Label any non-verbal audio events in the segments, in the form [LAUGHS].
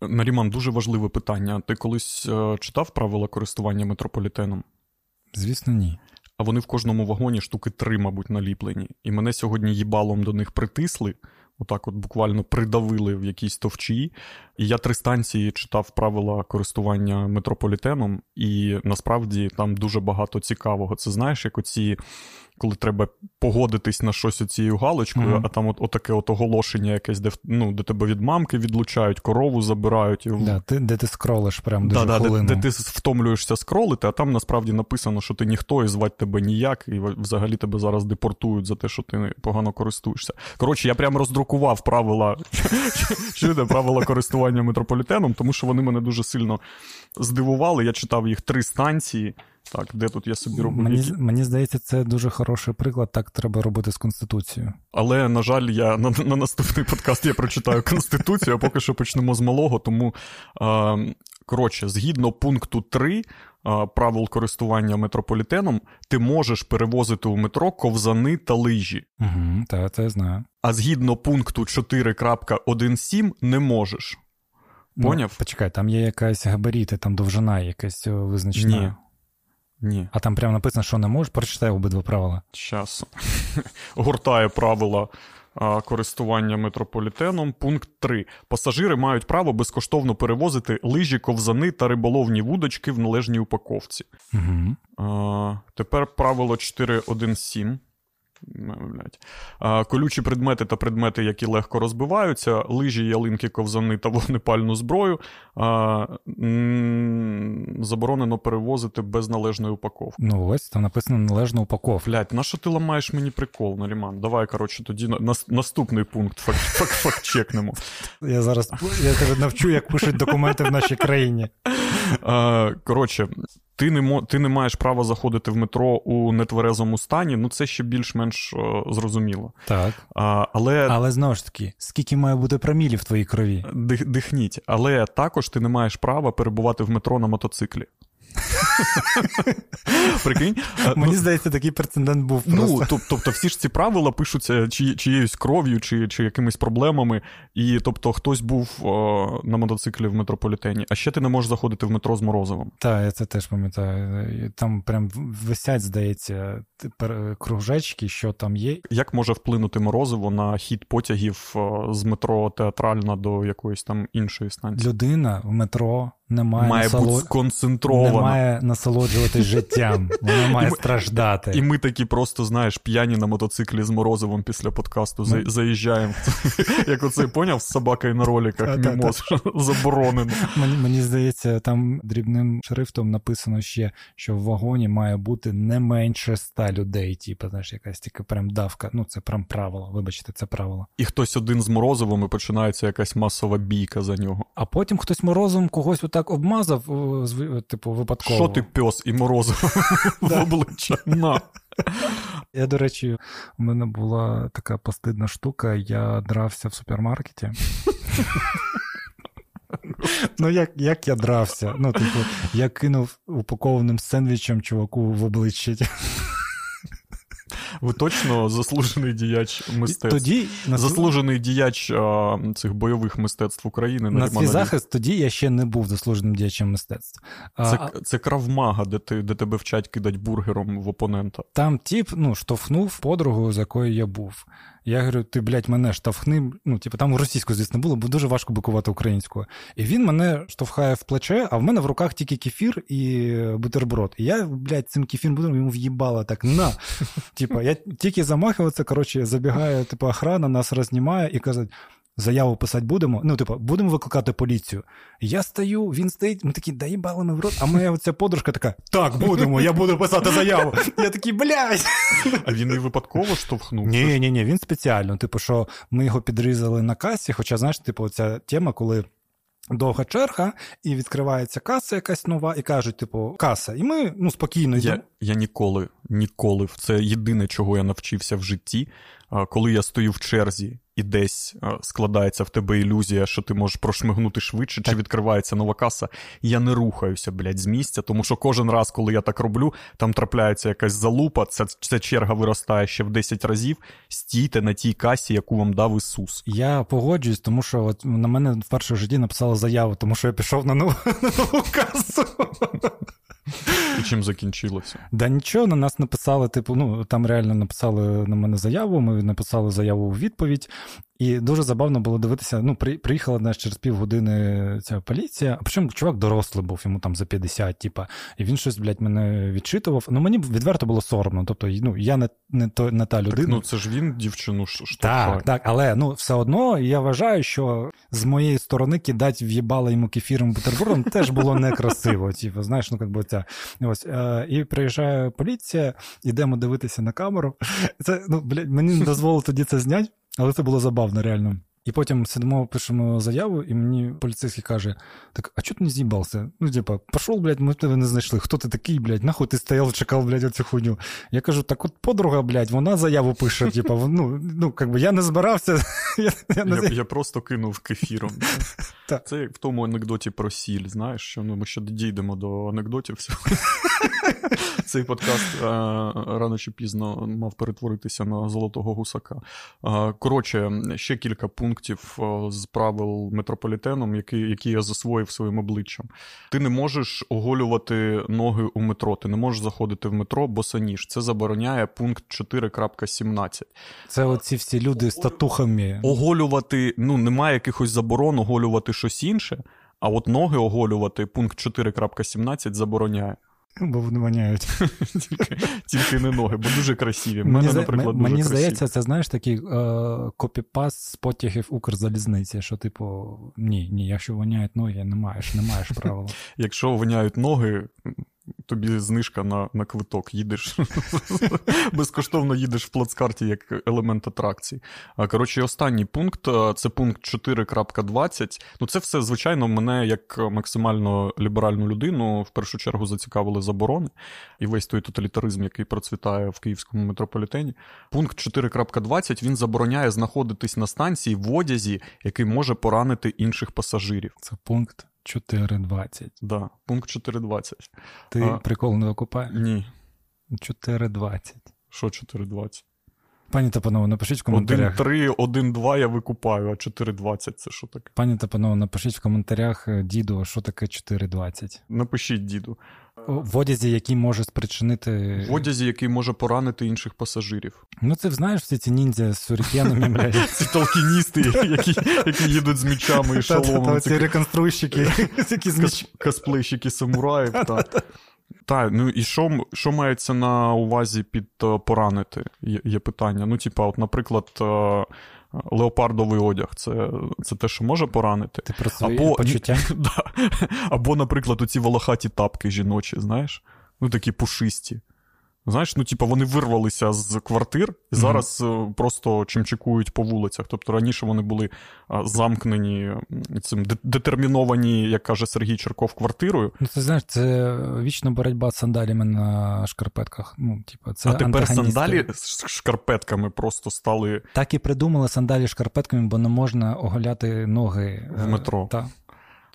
Наріман, дуже важливе питання. Ти колись е, читав правила користування метрополітеном? Звісно, ні. А вони в кожному вагоні штуки три, мабуть, наліплені. І мене сьогодні їбалом до них притисли, отак от буквально придавили в якійсь товчі. І я три станції читав правила користування метрополітеном, і насправді там дуже багато цікавого. Це знаєш, як оці коли треба погодитись на щось оцією галочкою, mm-hmm. а там от, отаке от оголошення якесь, де ну, де тебе від мамки відлучають, корову забирають. Да, ти, Де ти скролиш прям дуже да, да, де, де ти втомлюєшся скролити, а там насправді написано, що ти ніхто і звати тебе ніяк, і взагалі тебе зараз депортують за те, що ти погано користуєшся. Коротше, я прям роздрукував правила [LAUGHS] правила користування метрополітеном, тому що вони мене дуже сильно здивували. Я читав їх три станції. Так, де тут я собі роблю? Мені мені здається, це дуже хороший приклад. Так треба робити з Конституцією. Але, на жаль, я на на наступний подкаст я прочитаю Конституцію, а поки що почнемо з малого. Тому, а, коротше, згідно пункту 3 а, правил користування метрополітеном, ти можеш перевозити у метро ковзани та лижі. Угу, Так, це я знаю. А згідно пункту 4.17 не можеш. Ну, Поняв? Ну, почекай, там є якась габаріти, там довжина якась визначена. Ні. Ні. А там прямо написано, що не можеш. Прочитай обидва правила. Щас. [LAUGHS] Гуртає правила користування метрополітеном. Пункт 3. Пасажири мають право безкоштовно перевозити лижі, ковзани та риболовні вудочки в належній упаковці. Угу. А, Тепер правило 4.1.7. Колючі предмети та предмети, які легко розбиваються, лижі, ялинки, ковзани та вогнепальну зброю заборонено перевозити без належної упаковки. Ну ось там написано належна упаковка. Блять, на що ти ламаєш мені прикол, Наріман? Давай, коротше, тоді на, наступний пункт [LAUGHS] факт-чекнемо. Я зараз я тебе навчу, як пишуть документи в нашій країні. Коротше, ти не ти не маєш права заходити в метро у нетверезому стані, ну це ще більш-менш о, е, зрозуміло. Так. А, Але Але знову ж таки, скільки має бути промілів в твоїй крові? Дих, дихніть. Але також ти не маєш права перебувати в метро на мотоциклі. Прикинь? Мені ну, здається, такий прецедент був. Ну, тобто, всі ж ці правила пишуться чиєюсь кров'ю чи чи якимись проблемами. І тобто хтось був на мотоциклі в метрополітені, а ще ти не можеш заходити в метро з Морозовим. Так, я це теж пам'ятаю. Там прям висять, здається, кружечки, що там є. Як може вплинути Морозиво на хід потягів з метро театральна до якоїсь там іншої станції? Людина в метро не має має бути сконцентрована. Насолоджуватись життям, вона має і ми, страждати. І ми такі просто, знаєш, п'яні на мотоциклі з Морозовим після подкасту ми... заїжджаємо. [LAUGHS] Як оцей поняв з собакою на роліках, мімоз заборонено. Мені, мені здається, там дрібним шрифтом написано ще, що в вагоні має бути не менше ста людей. Типу, знаєш, якась тільки прям давка. Ну, це прям правило. Вибачте, це правило. І хтось один з Морозовим і починається якась масова бійка за нього. А потім хтось Морозовим когось так обмазав, типу, випадково. Що ти пес і морозив в обличчя? На. Я, до речі, у мене була така постидна штука, я дрався в супермаркеті. Ну, як як я дрався? Ну, типу, я кинув упакованим сендвічем чуваку в обличчя. Ви точно заслужений діяч мистецтв. Тоді Заслужений діяч а, цих бойових мистецтв України. На свій захист тоді я ще не був заслуженим діячем мистецтв. Це а, це кравмага, де ти, де тебе вчать кидати бургером в опонента. Там тіп ну, штовхнув подругу, з якою я був. Я говорю, ти, блядь, мене штовхни. Ну, типу, там російську, звісно, було, бо дуже важко бикувати українською. І він мене штовхає в плече, а в мене в руках тільки кефір і бутерброд. І я, блядь, цим кефіром бутербродом йому в'їбала так на. [LAUGHS] Типа, я тільки замахуватися, коротше, забігає, типу, охрана, нас рознімає і каже, заяву писати будемо. Ну, типу, будемо викликати поліцію. Я стою, він стоїть, ми такі, да їбали ми в рот. А моя оця подружка така: так, будемо, я буду писати заяву. Я такий, блядь. А він і випадково штовхнув? Ні, ні, ні, він спеціально. Типу, що ми його підрізали на касі, хоча, знаєш, типу, ця тема, коли. Довга черга, і відкривається каса якась нова, і кажуть, типу, каса. І ми ну, спокійно йдемо. Я я ніколи, ніколи. Це єдине, чого я навчився в житті. Коли я стою в черзі і десь е, складається в тебе ілюзія, що ти можеш прошмигнути швидше, так. чи відкривається нова каса. Я не рухаюся, блядь, з місця, тому що кожен раз, коли я так роблю, там трапляється якась залупа, ця, ця черга виростає ще в 10 разів. Стійте на тій касі, яку вам дав Ісус. Я погоджуюсь, тому що от на мене в першому житті написали заяву, тому що я пішов на нову, [LAUGHS] на нову касу. І чим закінчилося? Да нічого, на нас написали, типу, ну там реально написали на мене заяву. Ми написали заяву у відповідь. І дуже забавно було дивитися. Ну, при, приїхала знаєш, через півгодини ця поліція. А причому чувак дорослий був, йому там за 50, типа, і він щось, блядь, мене відчитував. Ну мені відверто було соромно. Тобто, ну я не не, то, не та людина. Так, Ну це ж він дівчину штовхає. Так, так, але ну все одно я вважаю, що з моєї сторони кидати в'їбала йому кефіром бутербродом теж було некрасиво. Типу, знаєш, ну як би ця. Ось е, і приїжджає поліція, йдемо дивитися на камеру. Це ну блядь, мені не дозволили тоді це зняти. Але це було забавно, реально. І потім сидимо, пишемо заяву, і мені поліцейський каже: так, а чого ти не з'їбався? Ну, типа, пішов, блядь, ми тебе не знайшли. Хто ти такий, блядь, нахуй ти стояв, чекав, блядь, оцю хуйню. Я кажу, так от подруга, блядь, вона заяву пише, типа, ну, ну, как би я не збирався. [LAUGHS] Я я, я, я просто кинув кефіром. [LAUGHS] Це як в тому анекдоті про сіль, знаєш, що ну, ми ще дійдемо до анекдотів. [LAUGHS] Цей подкаст а, рано чи пізно мав перетворитися на золотого гусака. А, коротше, ще кілька пунктів з правил метрополітеном, які які я засвоїв своїм обличчям. Ти не можеш оголювати ноги у метро, ти не можеш заходити в метро, босаніж. Це забороняє пункт 4.17. Це оці всі люди з татухами. Оголювати, ну, немає якихось заборон, оголювати щось інше, а от ноги оголювати пункт 4.17 забороняє. Бо вони воняють. Тільки тільки не ноги, бо дуже красиві. Мене, наприклад, дуже Мені красиві. здається, це знаєш такий е, копіпас з потягів Укрзалізниці, що, типу, ні, ні, якщо воняють ноги, не маєш, не маєш правила. [LAUGHS] Якщо воняють ноги, тобі знижка на на квиток, їдеш [LAUGHS] безкоштовно їдеш в плацкарті як елемент атракції. Коротше, останній пункт це пункт 4.20. Ну, це все, звичайно, мене як максимально ліберальну людину в першу чергу зацікавили заборони і весь той тоталітаризм, який процвітає в київському метрополітені. Пункт 4.20 він забороняє знаходитись на станції в одязі, який може поранити інших пасажирів. Це пункт. 4.20. Да, пункт 4.20. Ти а... прикол не викупаєш? Ні. 4.20. Що 4.20? Пані та панове, напишіть в коментарях. 1.3, 1.2 я викупаю, а 4.20 це що таке? Пані та панове, напишіть в коментарях, е, діду, що таке 4.20. Напишіть, діду. В одязі, який може спричинити. В одязі, який може поранити інших пасажирів. Ну, це знаєш всі ці ніндзя з сурікенами, блядь. [LAUGHS] Ці толкіністи, які які їдуть з мечами і шаломами. Ці реконструйщики, які [LAUGHS] з. Косплейщики самураїв, так. Так, ну і що що мається на увазі під uh, поранити? Є, є питання. Ну, типа, от, наприклад, uh, леопардовий одяг це це те, що може поранити. Ти про свої Або, почуття? [LAUGHS] Да. Або, наприклад, оці волохаті тапки жіночі, знаєш? Ну, такі пушисті. Знаєш, ну типу, вони вирвалися з квартир і зараз mm-hmm. просто чимчикують по вулицях. Тобто раніше вони були замкнені цим детерміновані, як каже Сергій Черков, квартирою. Ну, ти знаєш, це вічна боротьба з сандалями на шкарпетках. Ну, типу, це А тепер сандалі з шкарпетками просто стали. Так і придумали сандалі шкарпетками, бо не можна оголяти ноги в метро. Е, та.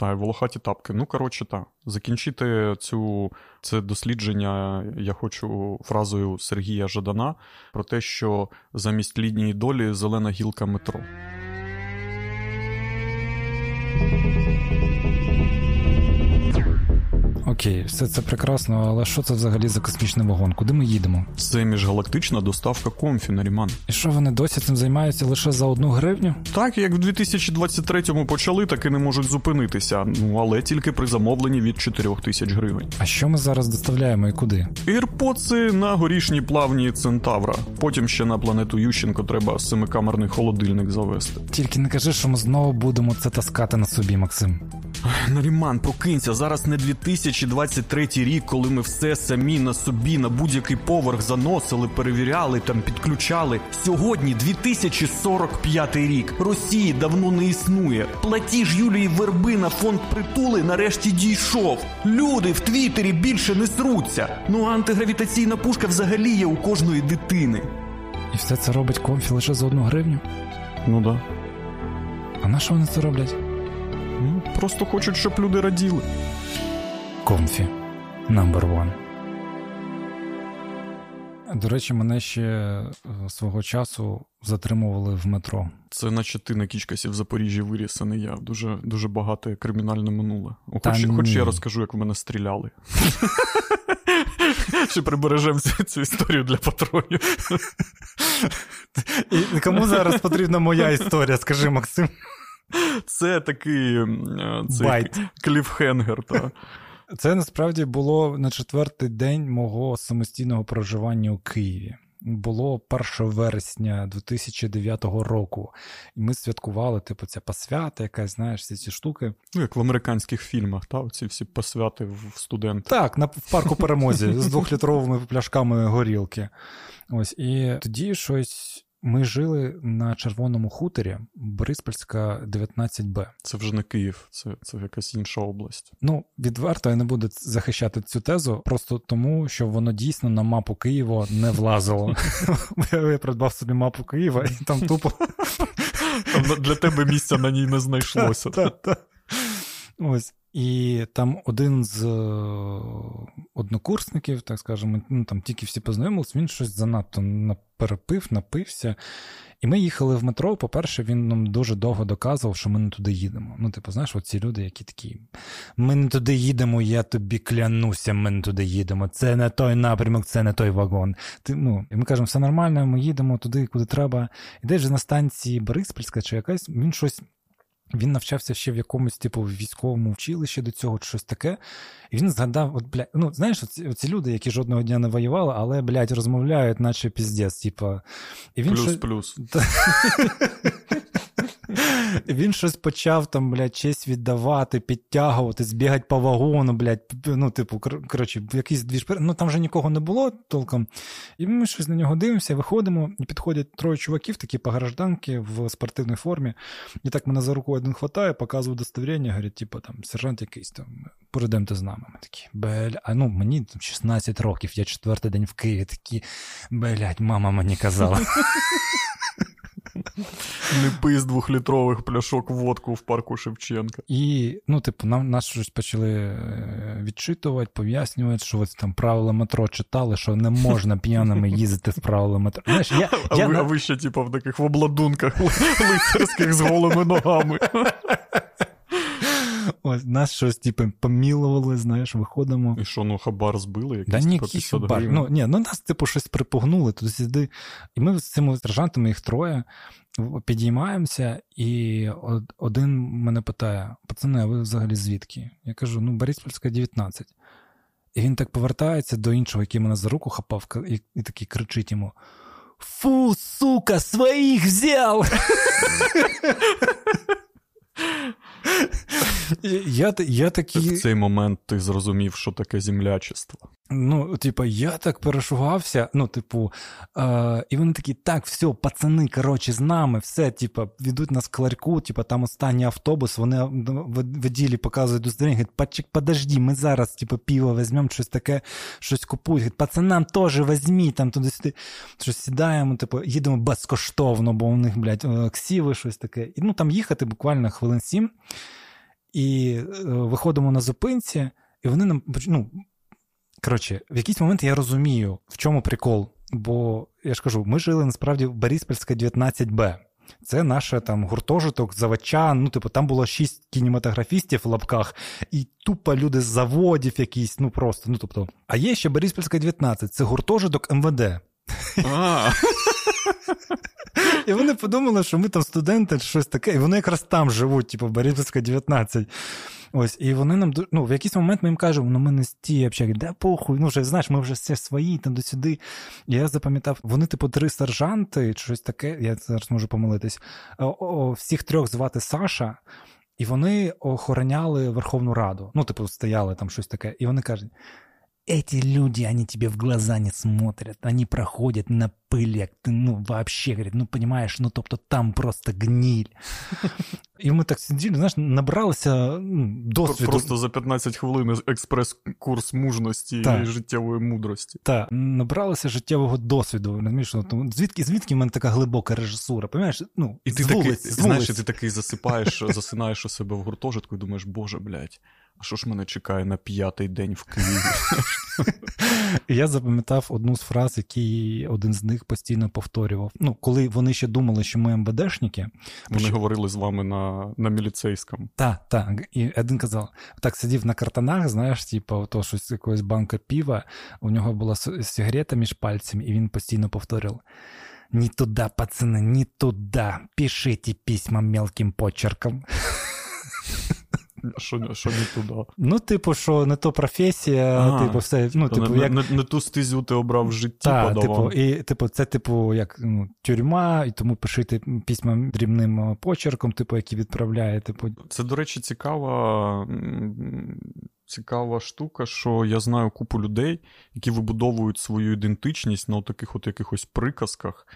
Та, волохаті тапки. Ну, коротше, так. Закінчити цю, це дослідження я хочу фразою Сергія Жадана про те, що замість лінії долі зелена гілка метро. Окей, все це прекрасно, але що це взагалі за космічний вагон? Куди ми їдемо? Це міжгалактична доставка Comfy на Ріман. І що вони досі цим займаються лише за одну гривню? Так, як в 2023-му почали, так і не можуть зупинитися. Ну але тільки при замовленні від 4 тисяч гривень. А що ми зараз доставляємо і куди? AirPods и на Горішні Плавні Центавра. Потім ще на планету Ющенко треба семикамерний холодильник завести. Тільки не кажи, що ми знову будемо це таскати на собі, Максим. Наріман, прокинься, зараз не 2023 рік, коли ми все самі на собі на будь-який поверх заносили, перевіряли, там підключали. Сьогодні 2045 рік. Росії давно не існує. Платіж Юлії Верби на фонд притули нарешті дійшов. Люди в Твіттері більше не сруться. Ну а антигравітаційна пушка взагалі є у кожної дитини. І все це робить комфі лише за одну гривню. Ну да. А на що вони це роблять? Ну, Просто хочуть, щоб люди раділи. Комфі. Number one. До речі, мене ще е, свого часу затримували в метро. Це наче ти на кічкасі в Запоріжжі виріс, а не я. Дуже дуже багато кримінальне минуле. Хоч, хоч я розкажу, як в мене стріляли. Чи прибережемо цю, історію для патронів? І кому зараз потрібна моя історія, скажи, Максим? Це такий е, кліфхенгер. Та. Це насправді було на четвертий день мого самостійного проживання у Києві. Було 1 вересня 2009 року, і ми святкували, типу, ця посвята, якась, знаєш, всі ці штуки. Ну, як в американських фільмах, та, оці всі посвяти в студенти. Так, на в парку перемозі з двохлітровими пляшками горілки. Ось і тоді щось. Ми жили на червоному хуторі Бориспільська 19Б. Це вже не Київ, це, це якась інша область. Ну, відверто я не буду захищати цю тезу, просто тому, що воно дійсно на мапу Києва не влазило. [LAUGHS] Я придбав собі мапу Києва і там тупо. Там для тебе місця на ній не знайшлося. [LAUGHS] Ось. І там один з е, однокурсників, так скажемо, ну там тільки всі познайомились, він щось занадто наперепив, напився. І ми їхали в метро. По-перше, він нам дуже довго доказував, що ми не туди їдемо. Ну, типу, знаєш, оці люди, які такі: ми не туди їдемо, я тобі клянуся, ми не туди їдемо. Це не той напрямок, це не той вагон. Ти, ну, і ми кажемо, все нормально, ми їдемо туди, куди треба. І десь же на станції Бориспільська чи якась, він щось. Він навчався ще в якомусь, типу, військовому училищі до цього, чи щось таке. І він згадав, от, бля, ну, знаєш, оці, оці люди, які жодного дня не воювали, але, блядь, розмовляють, наче піздець, типу. Щось- Плюс-плюс. [LAUGHS] [LAUGHS] Він щось почав там, блядь, честь віддавати, підтягувати, збігати по вагону, блядь, ну, типу, кор- коротше, якийсь двіж. Ну там вже нікого не було толком. І ми щось на нього дивимося, виходимо, і підходять троє чуваків, такі погражданки в спортивній формі. І так мене за руку один хватає, показує удостоверення, говорить, типу, там, сержант якийсь там, перейдемте з нами. Ми такі, бля, а ну мені 16 років, я четвертий день в Києві, такі, блядь, мама мені казала. [LAUGHS] Не пий з двохлітрових пляшок водку в парку Шевченка. І, ну, типу, нам нас щось почали е, відчитувати, пояснювати, що ось там правила метро читали, що не можна п'яними їздити в правила метро. Знаєш, я, А, я ви, на- а ви ще, типу, в таких в обладунках [LAUGHS] лицарських з голими ногами. Ось, нас щось, типу, помілували, знаєш, виходимо. І що, ну хабар збили? Якийсь, Да ні, який 50 хабар. гривень? Ну, ні, ну нас, типу, щось припугнули туди сюди. І ми з цими сержантами, їх троє, підіймаємося, і од- один мене питає: пацани, а ви взагалі звідки? Я кажу, ну, Бориспільська 19. І він так повертається до іншого, який мене за руку хапав, і, і такий кричить йому: Фу, сука, своїх взяв! [LAUGHS] Я, я такий. В цей момент ти зрозумів, що таке землячество. Ну, типа, я так перешугався. Ну, типу, е, і вони такі, так, все, пацани, коротше, з нами, все, типа, ведуть нас к ларьку, типа, там останній автобус, вони ну, в воділі показують удостоверення, говорять, «Почек, подожди, ми зараз, типа, пиво візьмемо, щось таке, щось купують. Говорять, пацанам теж візьмі, там туди-сюди. Щось сідаємо, типу, їдемо безкоштовно, бо у них, блядь, е, ксіви, щось таке. І ну, там їхати буквально хвилин сім. І е, виходимо на зупинці, і вони нам ну, Коротше, в якийсь момент я розумію, в чому прикол. Бо я ж кажу, ми жили насправді в Бориспільська 19Б. Це наше там гуртожиток, заводчан, ну, типу, там було шість кінематографістів в лапках, і тупо люди з заводів якісь, ну просто. ну тобто. А є ще Бориспільська 19, це гуртожиток МВД. [LAUGHS] І вони подумали, що ми там студенти чи щось таке, і вони якраз там живуть, типу, в Борисівська 19. Ось, і вони нам ну, в якийсь момент ми їм кажемо, ну ми не з ті общаги, де похуй, ну вже знаєш, ми вже все свої, там до сюди. І я запам'ятав, вони, типу, три сержанти, чи щось таке, я зараз можу помилитись. О, всіх трьох звати Саша, і вони охороняли Верховну Раду. Ну, типу, стояли там щось таке. І вони кажуть: эти люди, они тебе в глаза не смотрят, они проходят на пилі, ну, вообще, говорить, ну, понимаєш, ну, тобто там просто гніль. І ми так сиділи, знаєш, набралися ну, досвіду. Просто за 15 хвилин експрес-курс мужності так. і життєвої мудрості. Так, набралися життєвого досвіду. розумієш, ну, Звідки звідки в мене така глибока режисура? Понимаєш? Ну, І ти такий, знаєш, ти такий засипаєш, [LAUGHS] засинаєш у себе в гуртожитку і думаєш, боже, блядь, що ж мене чекає на п'ятий день в Києві? Я запам'ятав одну з фраз, які один з них постійно повторював. Ну, коли вони ще думали, що ми МВДшники. Вони що... говорили з вами на на міліцейському. Так, так. І один казав: так сидів на картанах, знаєш, типу, то щось якогось банка піва, у нього була сигарета між пальцями, і він постійно повторював. Не туда, пацаны, не туда. Пишите письма мелким почерком. Що що не туди? Ну, типу, що не то професія, а, типу, все. ну, типу, не, як... не, не ту стезю ти обрав в житті. Так, типу, і типу, це, типу, як ну, тюрма, і тому пишите письма дрібним почерком, типу, які відправляє. Типу. Це, до речі, цікава. Цікава штука, що я знаю купу людей, які вибудовують свою ідентичність на таких от якихось приказках,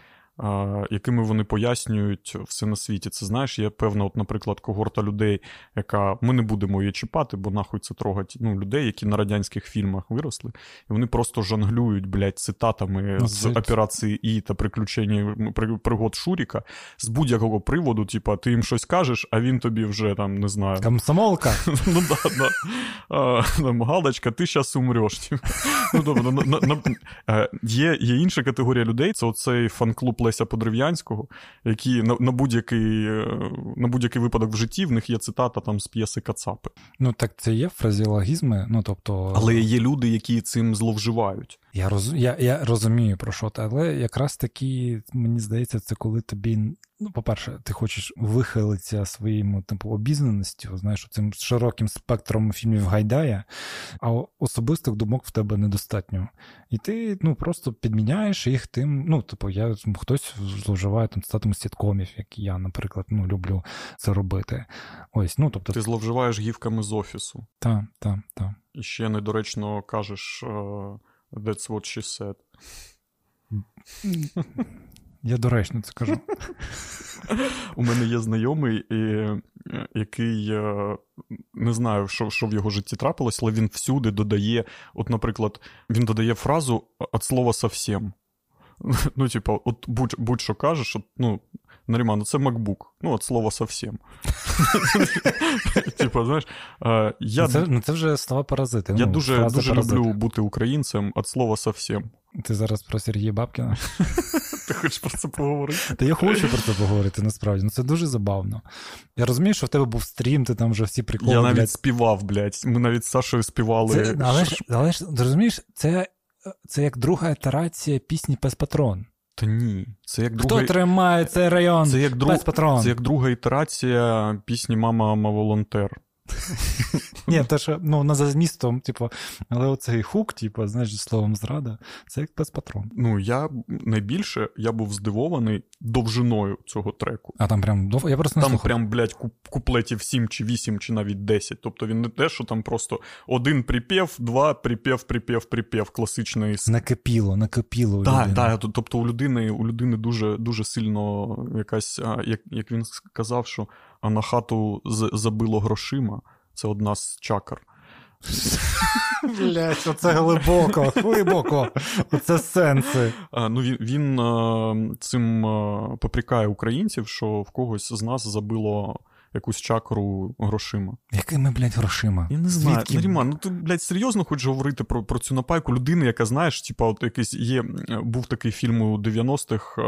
якими вони пояснюють все на світі. Це знаєш, є певна, от, наприклад, когорта людей, яка ми не будемо її чіпати, бо нахуй це трогать ну, людей, які на радянських фільмах виросли, і вони просто жонглюють, блядь, цитатами ну, з операції І та приключення пригод Шуріка з будь-якого приводу, типа, ти їм щось кажеш, а він тобі вже там не знаю. Комсомолка. [LAUGHS] Ну да, да. Галочка, ти зараз умреш. [LAUGHS] Ну, е, Є інша категорія людей, це оцей фан-клуб Леся Подрив'янського, які на на будь-який е, на будь-який випадок в житті в них є цитата там з п'єси Кацапи. Ну так це є фразіологізми, ну тобто. Але є люди, які цим зловживають. Я роз, я, я розумію про що ти, але якраз таки, мені здається, це коли тобі. Ну, по-перше, ти хочеш вихилитися своїм типу, обізнаністю, знаєш, цим широким спектром фільмів Гайдая, а особистих думок в тебе недостатньо. І ти ну, просто підміняєш їх тим. Ну, типу, я хтось зловживає там статом сіткомів, як я, наприклад, ну, люблю це робити. Ось, ну, тобто... Ти зловживаєш гівками з офісу. Так, так, так. І ще недоречно кажеш. Е, That's what she said. Я доречно це кажу. У мене є знайомий, який не знаю, що що в його житті трапилось, але він всюди додає, от, наприклад, він додає фразу від слова совсем. [LAUGHS] Ну, типу, от будь-що кажеш, от, ну, Наріман, ну це MacBook. Ну, от слово совсем. [LAUGHS] Типу, знаєш, я... Це ну, це вже слова паразити. Я ну, дуже дуже люблю бути українцем від слова совсем. Ти зараз про Сергія Бабкіна? [LAUGHS] Ти хочеш про це поговорити? Та я хочу про це поговорити, насправді. Ну це дуже забавно. Я розумію, що в тебе був стрім, ти там вже всі приколи. Я навіть блядь. співав, блядь. Ми навіть з Сашою співали. Це, але ж, але ж розумієш, це це як друга ітерація пісні Пес Патрон. Та ні. Це як друга... Хто тримає цей район? Це як, друг... Пес Патрон. Це як друга ітерація пісні Мама волонтер. Ні, те, що ну, на за змістом, типу, але оцей хук, типу, знаєш, словом зрада, це як пес-патрон. Ну, я найбільше я був здивований довжиною цього треку. А там прям я просто не Там слухав. прям, блядь, куплетів 7 чи 8, чи навіть 10. Тобто він не те, що там просто один припів, два припів, припів, припів, класичний. Накипіло, накипіло. Так, так, тобто у людини у людини дуже дуже сильно якась, як, як він сказав, що а на хату забило грошима. Це одна з чакр. Блять, оце глибоко, глибоко. Оце сенси. А, ну, Він він а, цим а, попрікає українців, що в когось з нас забило якусь чакру грошима. Якими, блядь, грошима? Я не знаю. Звідки? Наріман, ну ти, блядь, серйозно хочеш говорити про про цю напайку людини, яка, знаєш, типа, от якийсь є, був такий фільм у 90-х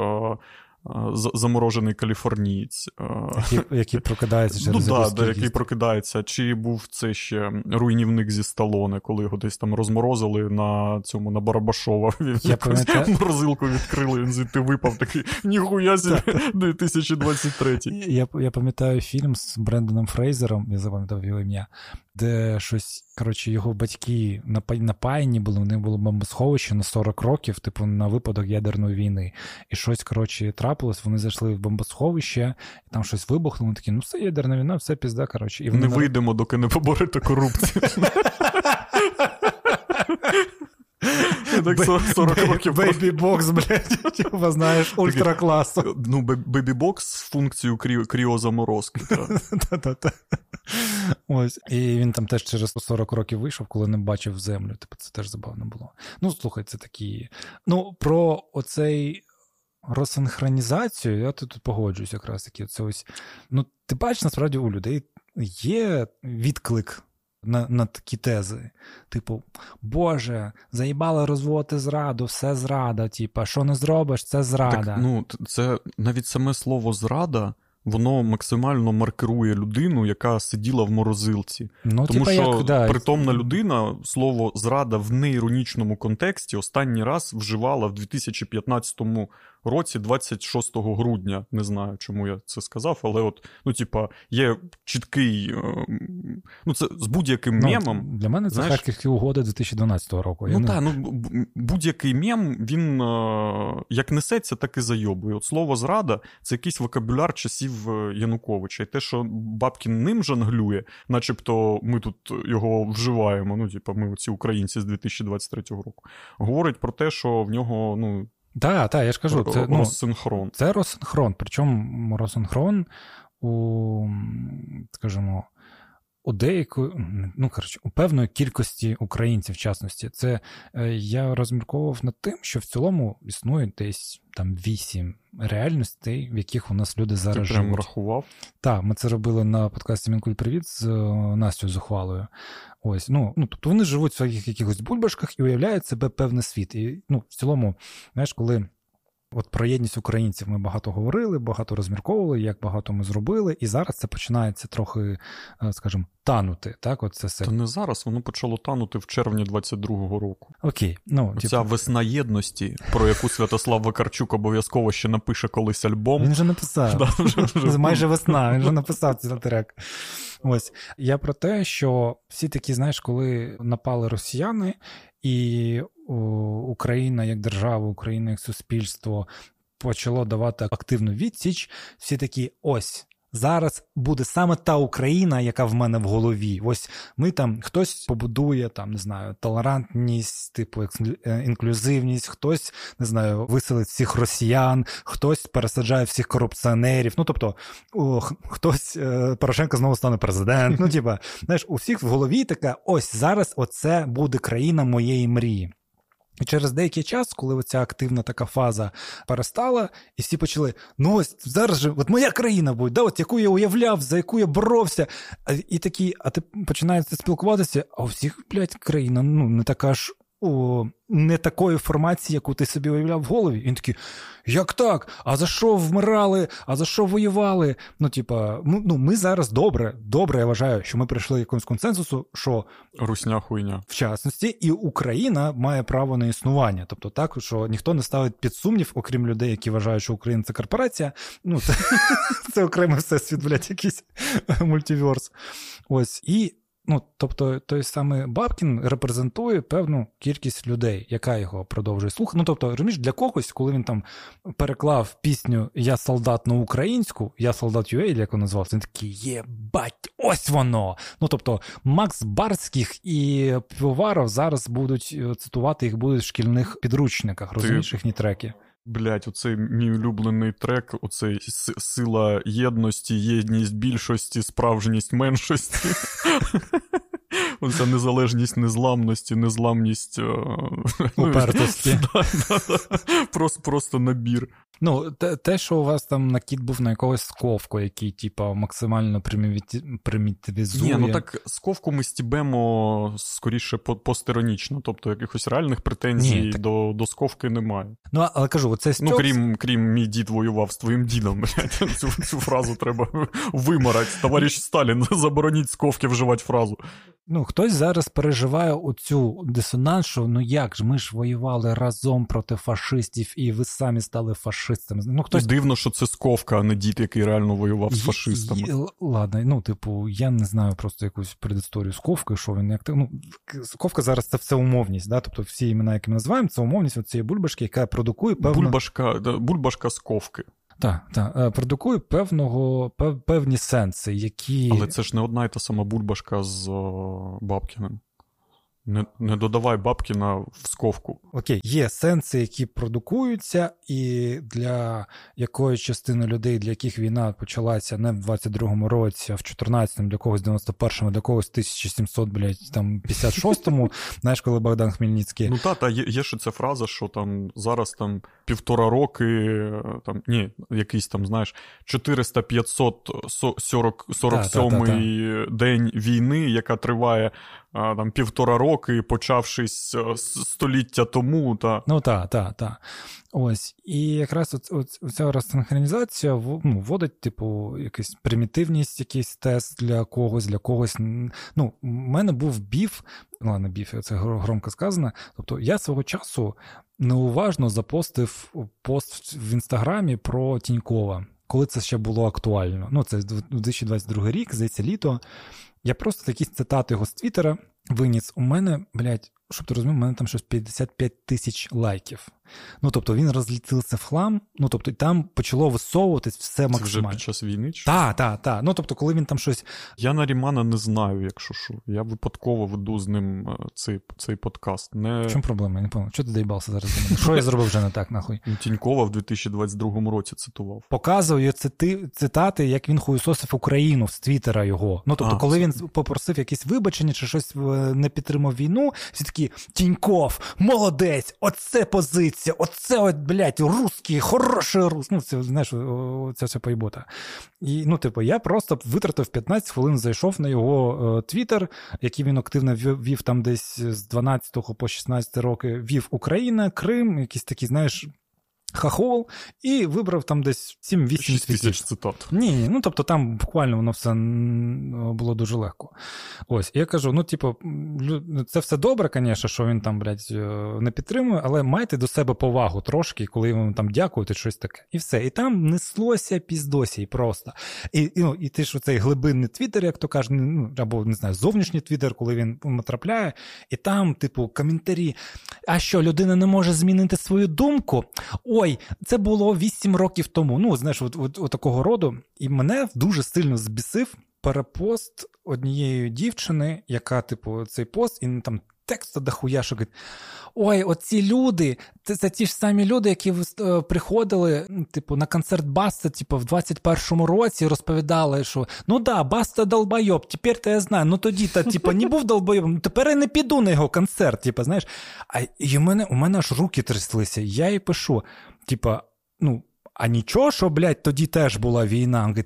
заморожений каліфорнієць. Який, який прокидається через Ну да, який прокидається. Чи був це ще руйнівник зі сталони, коли його десь там розморозили на цьому на Барабашова. [LAUGHS] Я пам'ятаю... морозилку відкрили, він звідти випав такий ніхуя собі [LAUGHS] 2023. Я я пам'ятаю фільм з Брендоном Фрейзером, я запам'ятав його ім'я де щось, коротше, його батьки напаяні були, у них було бомбосховище на 40 років, типу, на випадок ядерної війни. І щось, коротше, трапилось, вони зайшли в бомбосховище, і там щось вибухнуло, такі, ну все ядерна війна, все пізда, коротше. І вони Не вийдемо, доки не поборете корупцію. Так 40 років. Бейбі-бокс, блядь, [LAUGHS] типа, знаєш, ультракласу. Ну, бейбі-бокс з функцією кріозаморозки. [LAUGHS] Ось. І він там теж через 40 років вийшов, коли не бачив землю. Типу, це теж забавно було. Ну, слухай, це такі. Ну, про оцей. Розсинхронізацію, я тут погоджуюсь якраз таки. Це ось, ну, ти бачиш, насправді у людей є відклик на на такі тези. Типу, Боже, заїбали розводити зраду, все зрада. Типа, що не зробиш, це зрада. Так, ну, Це навіть саме слово зрада. Воно максимально маркерує людину, яка сиділа в морозилці. Ну, Тому типа що як, да. притомна людина слово зрада в неіронічному контексті останній раз вживала в 2015 році, 26 грудня. Не знаю, чому я це сказав, але от, ну, типа, є чіткий. Е, ну, це з будь-яким ну, мемом. Для мене це знаєш, харківські угоди 2012 року. Ну так, ну будь-який мем, він е, як несеться, так і зайобує. От слово зрада це якийсь вокабуляр часів е, Януковича. І те, що Бабкін ним жанглює, начебто ми тут його вживаємо. Ну, типа, ми ці українці з 2023 року, говорить про те, що в нього, ну. Так, так, я ж кажу, це ну, розсинхрон. Це розсинхрон. Причому розсинхрон у, скажімо, у деякої, ну коротше, у певної кількості українців, в частності, це е, я розмірковував над тим, що в цілому існує десь там вісім реальностей, в яких у нас люди зараз Ти прям живуть. рахував? Так, ми це робили на подкасті Мінкуль Привіт з е, Настю Зухвалою. Ось, ну, ну тобто вони живуть в своїх якихось бульбашках і уявляють себе певний світ. І ну, в цілому, знаєш, коли. От про єдність українців ми багато говорили, багато розмірковували, як багато ми зробили, і зараз це починається трохи, е, скажімо, танути. Так, от це все. Та не зараз, воно почало танути в червні 22-го року. Окей, ну ця типу... весна єдності, про яку Святослав Вакарчук обов'язково ще напише колись альбом. Він вже написав. [LAUGHS] Вже... Майже весна, він вже написав цей трек. Ось я про те, що всі такі, знаєш, коли напали росіяни, і Україна як держава, Україна як суспільство почало давати активну відсіч, всі такі ось зараз буде саме та Україна, яка в мене в голові. Ось ми там хтось побудує там, не знаю, толерантність, типу е, інклюзивність, хтось не знаю, виселить всіх росіян, хтось пересаджає всіх корупціонерів. Ну тобто, о, хтось е, Порошенко знову стане президент. Ну, типа, знаєш, у всіх в голові така: ось зараз оце буде країна моєї мрії. І через деякий час, коли оця активна така фаза перестала, і всі почали: ну ось зараз же, от моя країна буде, да, от яку я уявляв, за яку я боровся. І такі, а ти починаєш спілкуватися, а у всіх, блядь, країна ну, не така ж о, не такої формації, яку ти собі уявляв в голові. він такий, як так? А за що вмирали? А за що воювали? Ну, типа, ну ми зараз добре, добре, я вважаю, що ми прийшли якомусь консенсусу, що русня хуйня в частності, і Україна має право на існування. Тобто, так, що ніхто не ставить під сумнів, окрім людей, які вважають, що Україна це корпорація. Ну, [LAUGHS] це окремий всесвіт, блядь, якийсь [LAUGHS] мультиверс. Ось і. Ну, тобто, той самий Бабкін репрезентує певну кількість людей, яка його продовжує слухати. Ну, тобто, розумієш, для когось, коли він там переклав пісню Я солдат на українську, я солдат UA, як він назвався, він такий, єбать, ось воно. Ну тобто, Макс Барських і Півоваров зараз будуть е, цитувати їх будуть в шкільних підручниках, розумієш їхні треки. Блять, оцей мій улюблений трек, оцей сила єдності, єдність більшості, справжність меншості. [LAUGHS] Оця незалежність незламності, незламність е, упертості. [LAUGHS] Просто набір. Ну, те, що у вас там накид був на якогось сковку, який, типа, максимально примітивізує. Ні, ну так сковку ми стібемо скоріше постеронічно, тобто якихось реальних претензій Ні, так... до до сковки немає. Ну, але кажу, оце стьоп... Ну, крім крім мій дід воював з твоїм дідом, [LAUGHS] блядь, цю, цю фразу треба вимарати. Товариш Сталін, [LAUGHS] забороніть сковки вживати фразу. Ну, хтось зараз переживає оцю дисонанс, що ну як ж ми ж воювали разом проти фашистів, і ви самі стали фашистами. Ну, хтось... Дивно, що це сковка, а не дід, який реально воював з фашистами. Й... Ладно, ну, типу, я не знаю просто якусь предісторію Сковки, що він як ну, Сковка зараз це все умовність, да? тобто всі імена, які ми називаємо, це умовність цієї бульбашки, яка продукує певну... Бульбашка, бульбашка Сковки. Так, так, е, продукує певного, певні сенси, які. Але це ж не одна і та сама бульбашка з о, Бабкіним. Не не додавай бабки на всковку. Окей, є сенси, які продукуються, і для якоїсь частини людей, для яких війна почалася не в 22-му році, а в 14-му, для когось 91-му, для когось 1700, блядь, там 56-му, [LAUGHS] знаєш, коли Богдан Хмельницький. Ну та, та є, є ще ця фраза, що там зараз там півтора роки, там ні, якийсь там, знаєш, 400-547 день війни, яка триває там півтора роки, почавшись е, століття тому. Та... Ну так, так, так. Ось. І якраз от, от, ця розсинхронізація ну, вводить, типу, якусь примітивність, якийсь тест для когось, для когось. Ну, У мене був біф, ну, ладно, біф, це громко сказано. Тобто я свого часу неуважно запостив пост в інстаграмі про Тінькова. Коли це ще було актуально. Ну, це 2022 рік, здається, літо. Я просто якісь цитати його з Твіттера виніс. У мене, блядь, щоб ти розумів, у мене там щось 55 тисяч лайків. Ну, тобто він розлітився в хлам, ну тобто там почало висовуватись все Це вже під час війни? Так, так, так. Ну тобто, коли він там щось. Я на Рімана не знаю, якщо що. Я випадково веду з ним е, цей цей подкаст. Не... В чому проблема? Я не пам'ятаю. Чого ти доїбався зараз до мене? Що я зробив вже не так, нахуй? Тінькова в 2022 році цитував. Показую цити... цитати, як він хуйсосив Україну з Твіттера його. Ну тобто, а, коли він попросив якісь вибачення чи щось е, не підтримав війну, всі такі Тіньков, молодець, оце позиція, оце от, блядь, русський, хороший рус. Ну, це знаєш, це все поїбота. І ну, типу, я просто витратив 15 хвилин, зайшов на його твіттер, який він активно вів там десь з 12 по 16 роки, вів Україна, Крим, якісь такі, знаєш хахол і вибрав там десь 7-8 тисяч цитат. Ні, ну тобто там буквально воно все було дуже легко. Ось, я кажу: ну, типу, це все добре, звісно, що він там, блядь, е, не підтримує, але майте до себе повагу трошки, коли ви там дякуєте, щось таке. І все. І там неслося піздосій просто. І і, ну, і ти ж цей глибинний твіттер, як то каже, ну, або не знаю, зовнішній твіттер, коли він натрапляє, і там, типу, коментарі. А що, людина не може змінити свою думку? Ой, це було 8 років тому. Ну, знаєш, от, от, от такого роду. І мене дуже сильно збісив перепост однієї дівчини, яка, типу, цей пост, і там тексту дохуя, що говорить, ой, оці люди, це, це ті ж самі люди, які е, приходили, ну, типу, на концерт Баста, типу, в 21-му році розповідали, що ну да, Баста долбойоб, тепер то я знаю, ну тоді то типу, не був долбойобом, ну тепер я не піду на його концерт, типу, знаєш. А і у мене у мене аж руки тряслися. Я їй пишу, типа, ну. А нічого, що, блядь, тоді теж була війна. Він говорить,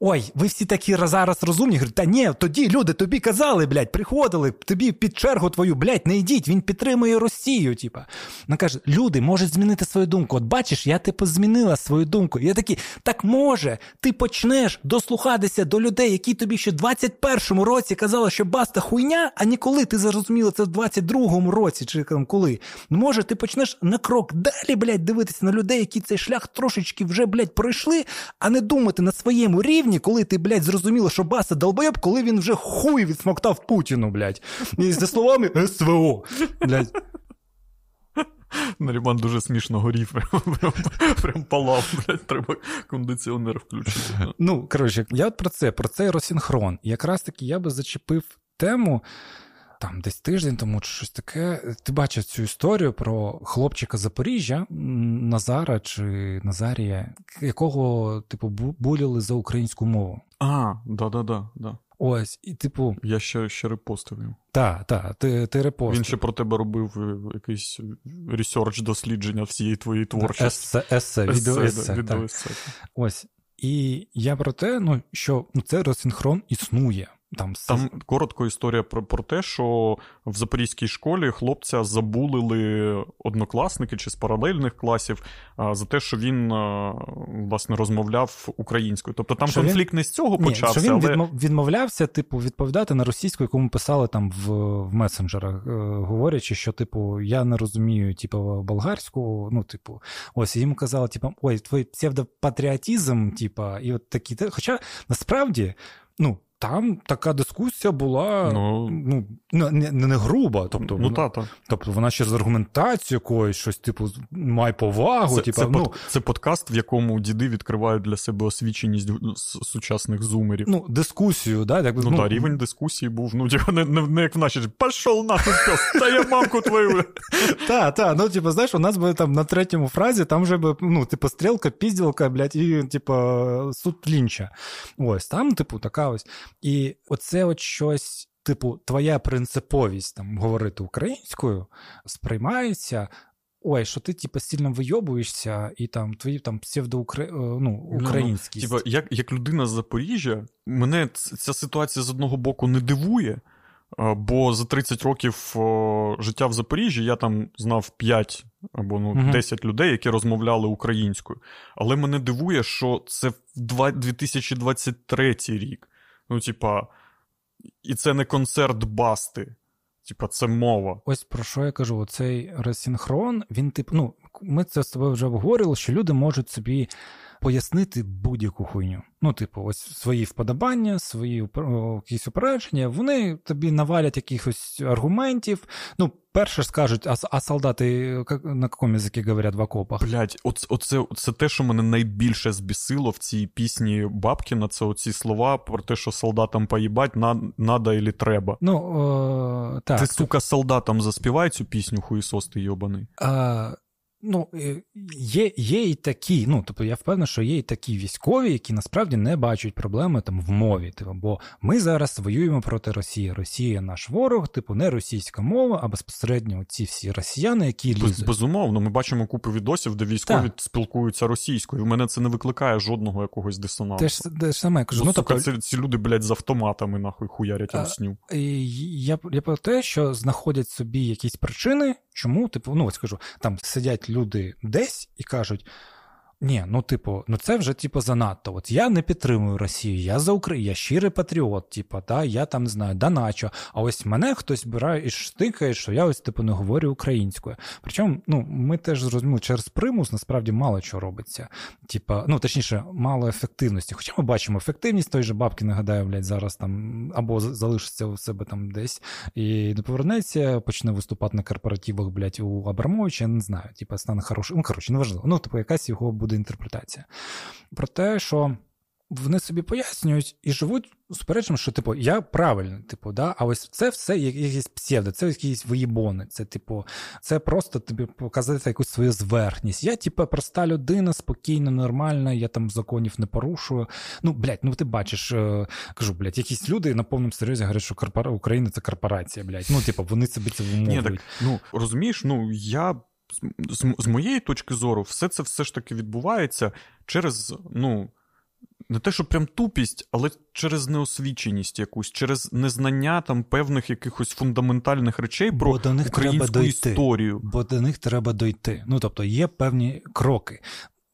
Ой, ви всі такі зараз розумні. Говорить, та ні, тоді люди тобі казали, блядь, приходили, тобі під чергу твою, блядь, не йдіть, він підтримує Росію. Типа. Вона каже, люди можуть змінити свою думку. От бачиш, я типу змінила свою думку. я такий, так може, ти почнеш дослухатися до людей, які тобі ще в 21-му році казали, що баста хуйня, а ніколи ти зрозуміла це в 22-му році, чи там коли. Може, ти почнеш на крок далі, блядь, дивитися на людей, які цей шлях трошечки трошечки вже, блядь, пройшли, а не думати на своєму рівні, коли ти, блядь, зрозуміла, що Баса долбоєб, коли він вже хуй відсмоктав Путіну, блядь. І за словами СВО. блядь. Наріман дуже смішно горів, [LAUGHS] прям, прям палав, блядь, треба кондиціонер включити. Ну, коротше, я от про це, про цей розсинхрон. І якраз таки я би зачепив тему там десь тиждень тому чи щось таке. Ти бачив цю історію про хлопчика Запоріжжя, Назара чи Назарія, якого, типу, буліли за українську мову. А, да-да-да. да. Ось, і типу. Я ще ще репостив його. Так, так, ти ти репостив. Він ще про тебе робив е, якийсь ресерч дослідження всієї твоєї творчості. Есе, есе, відео есе. Відео есе. Ось. І я про те, ну, що ну, це розсинхрон існує. Там Там коротко історія про про те, що в запорізькій школі хлопця забулили однокласники чи з паралельних класів а, за те, що він а, власне розмовляв українською. Тобто там що конфлікт він... не з цього Ні, почався. Що він але... відмовлявся, типу, відповідати на російську, яку ми писали там в в месенджерах, е, говорячи, що, типу, я не розумію, типу, болгарську. Ну, типу, ось їм казали, типу, ой, твій псевдопатріотизм, типу, і от такі. Хоча насправді, ну. Там така дискусія була ну, ну не не, груба. Тобто ну, та, та. тобто вона ще з аргументацією якоюсь, щось, типу, має повагу. Це типу, це, ну, це подкаст, в якому діди відкривають для себе освіченість сучасних зумерів. Ну, дискусію, да? Так, ну, ну та, рівень дискусії був. Ну, типу, не, не, не як в нашій, пішов нахуй пес, та я мамку твою. [LAUGHS] Так, так, ну, типу, знаєш, у нас би там на третьому фразі, там вже би, ну, типу, стрілка, пізділка, блядь, і, типу, суд лінча. Ось, там, типу, така ось. І оце от щось, типу, твоя принциповість там говорити українською сприймається. Ой, що ти типу, сильно вийобуєшся, і там твої там псевдоукр... Е, ну, ну. Ну, типу, як як людина з Запоріжжя, мене ця ситуація з одного боку не дивує, бо за 30 років життя в Запоріжжі я там знав 5 або ну, угу. 10 людей, які розмовляли українською. Але мене дивує, що це 2023 рік. Ну, типа, і це не концерт басти. Типа, це мова. Ось про що я кажу: оцей ресінхрон, він тип, ну, ми це з тобою вже обговорили, що люди можуть собі пояснити будь-яку хуйню. Ну, типу, ось свої вподобання, свої якісь упередження, вони тобі навалять якихось аргументів. Ну, перше ж скажуть, а а солдати на якому язикі говорять в окопах? Блять, оце, оце, це те, що мене найбільше збісило в цій пісні Бабкіна, це оці слова про те, що солдатам поїбать, на, надо или треба. Ну, о, так. Ти, сука, солдатам заспівай цю пісню, хуїсос ти йобаний. А... Ну, е, є є і такі, ну тобто я впевнений, що є і такі військові, які насправді не бачать проблеми там в мові. Типу, бо ми зараз воюємо проти Росії. Росія наш ворог, типу, не російська мова, а безпосередньо ці всі росіяни, які лізуть. безумовно. Ми бачимо купу відосів, де військові так. спілкуються російською. У мене це не викликає жодного якогось дисонансу. Те ж те ж саме кажу. Бо, ну, тобто... ці, ці люди, блядь, з автоматами нахуй хуярять русню. Я я про те, що знаходять собі якісь причини. Чому, типу, ну ось скажу, там сидять люди десь і кажуть: ні, ну, типу, ну це вже типу, занадто. От я не підтримую Росію, я за Україну, я щирий патріот, типу, да, я там не знаю, доначу. А ось мене хтось бирає і штикає, що я ось типу не говорю українською. Причому, ну, ми теж зрозуміли, через примус насправді мало чого робиться. Типа, ну точніше, мало ефективності. Хоча ми бачимо ефективність той же бабки, нагадаю, блядь, зараз там або залишиться у себе там десь і не повернеться, почне виступати на корпоративах, блядь, у Абрамовича, я не знаю, типа стане хорошим. Ну, коротше, неважливо. Ну, типу, якась його буде буде інтерпретація. Про те, що вони собі пояснюють і живуть суперечно, що, типу, я правильний, типу, да, а ось це все якісь псевдо, це якісь виїбони. Це, типу, це просто тобі показати якусь свою зверхність. Я, типу, проста людина, спокійна, нормальна, я там законів не порушую. Ну, блядь, ну ти бачиш, е, кажу, блядь, якісь люди на повному серйозі говорять, що корпора... Україна це корпорація, блядь. Ну, типу, вони собі це вимовують. Ні, так, Ну, розумієш, ну я з, з моєї точки зору, все це все ж таки відбувається через, ну, не те, що прям тупість, але через неосвіченість якусь, через незнання там певних якихось фундаментальних речей про Бо до них українську треба історію. Бо до них треба дойти. Ну тобто є певні кроки.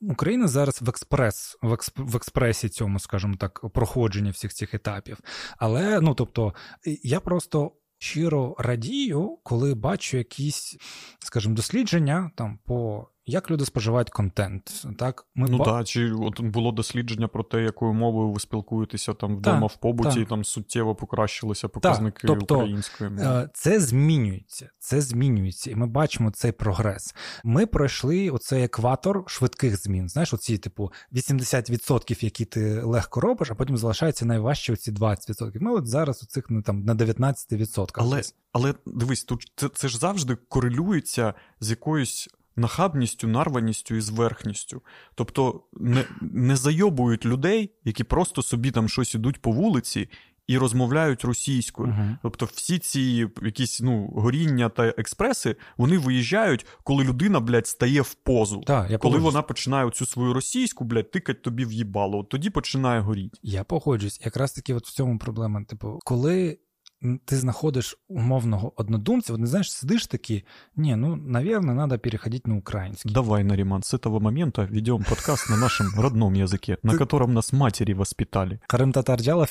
Україна зараз в експрес, в, експ, в експресі цьому, скажімо так, проходження всіх цих етапів. Але ну тобто, я просто щиро радію, коли бачу якісь, скажімо, дослідження там по як люди споживають контент? Так, ми ну так, чи от було дослідження про те, якою мовою ви спілкуєтеся там вдома та, в побуті, та. і там суттєво покращилися показники тобто, української мови. Е, це змінюється, це змінюється, і ми бачимо цей прогрес. Ми пройшли оцей екватор швидких змін. Знаєш, оці, типу, 80%, які ти легко робиш, а потім залишається найважче оці 20%. Ми от зараз у цих ну, там на 19%. Але але дивись, тут це, це ж завжди корелюється з якоюсь нахабністю, нарваністю і зверхністю. Тобто не не зайобують людей, які просто собі там щось ідуть по вулиці і розмовляють російською. Uh-huh. Тобто, всі ці якісь ну, горіння та експреси вони виїжджають, коли людина, блядь, стає в позу. Так, я коли вона починає цю свою російську, блядь, тикать тобі в їбало, от тоді починає горіти. Я погоджуюсь. Якраз таки, от в цьому проблема. Типу, коли ты знаходишь умовного однодумця, вот, не знаешь, сидишь таки, не, ну, наверное, надо переходить на украинский. Давай, Нариман, с этого момента ведем подкаст на нашем [LAUGHS] родном языке, на котором нас матери воспитали. Крым татар дялов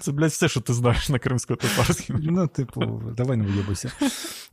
Це, блядь, все, що ти знаєш на кримсько-татарському. Ну, типу, давай не виєбуйся.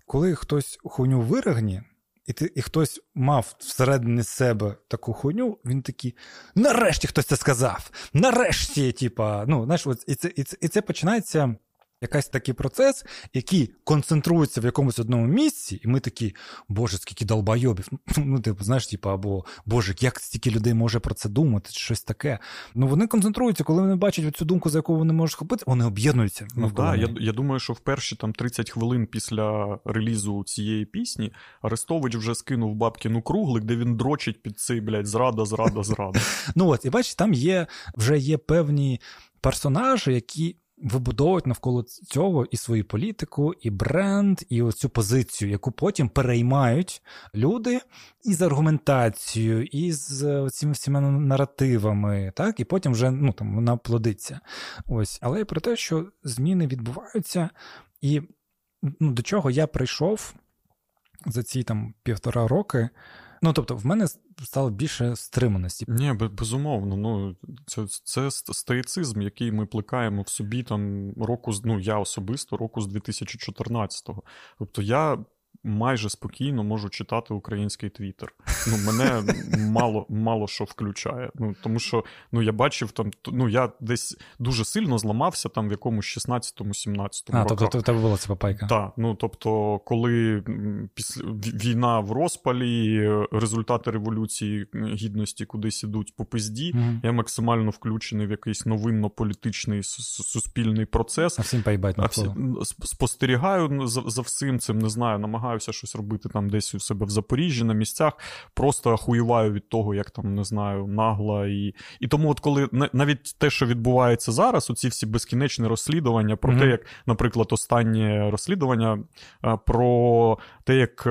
Коли хтось хуйню вирогні, і ти, і хтось мав всередині себе таку хуйню, він такий: нарешті хтось це сказав! Нарешті, типа, ну, знаєш, от, і це, і це, і це починається якийсь такий процес, який концентрується в якомусь одному місці, і ми такі, боже, скільки долбойобів. [LAUGHS] Ну, типу, знаєш, типу, або Боже, як стільки людей може про це думати, чи щось таке. Ну вони концентруються, коли вони бачать цю думку, за яку вони можуть схопити, вони об'єднуються. Ну так, я я думаю, що в перші там 30 хвилин після релізу цієї пісні Арестович вже скинув бабкіну круглик, де він дрочить під цей, блядь, зрада, зрада, зрада. [LAUGHS] Ну от, і бачиш, там є вже є певні персонажі, які вибудовують навколо цього і свою політику, і бренд, і оцю позицію, яку потім переймають люди і з аргументацією, і з цими всіма наративами, так, і потім вже ну, там, вона плодиться. Ось. Але про те, що зміни відбуваються, і ну, до чого я прийшов за ці там півтора роки. Ну, тобто, в мене стало більше стриманості. Ні, безумовно. Ну, Це це стоїцизм, який ми плекаємо в собі там року ну, я особисто року з 2014-го. Тобто я майже спокійно можу читати український твіттер. Ну, мене мало мало що включає. Ну, Тому що ну, я бачив там, ну я десь дуже сильно зламався там в якомусь 16-17 А, тобто в тебе була ця папайка? Так. Ну, тобто, коли після війна в розпалі, результати революції гідності кудись ідуть по пизді, угу. я максимально включений в якийсь новинно-політичний суспільний процес. А всім поїбать а всі, спостерігаю за, за всім цим, не знаю, намагаюся намагаюся щось робити там десь у себе в Запоріжжі на місцях, просто ахуюваю від того, як там не знаю, нагло. І і тому, от коли навіть те, що відбувається зараз, оці всі безкінечні розслідування про mm-hmm. те, як, наприклад, останнє розслідування про те, як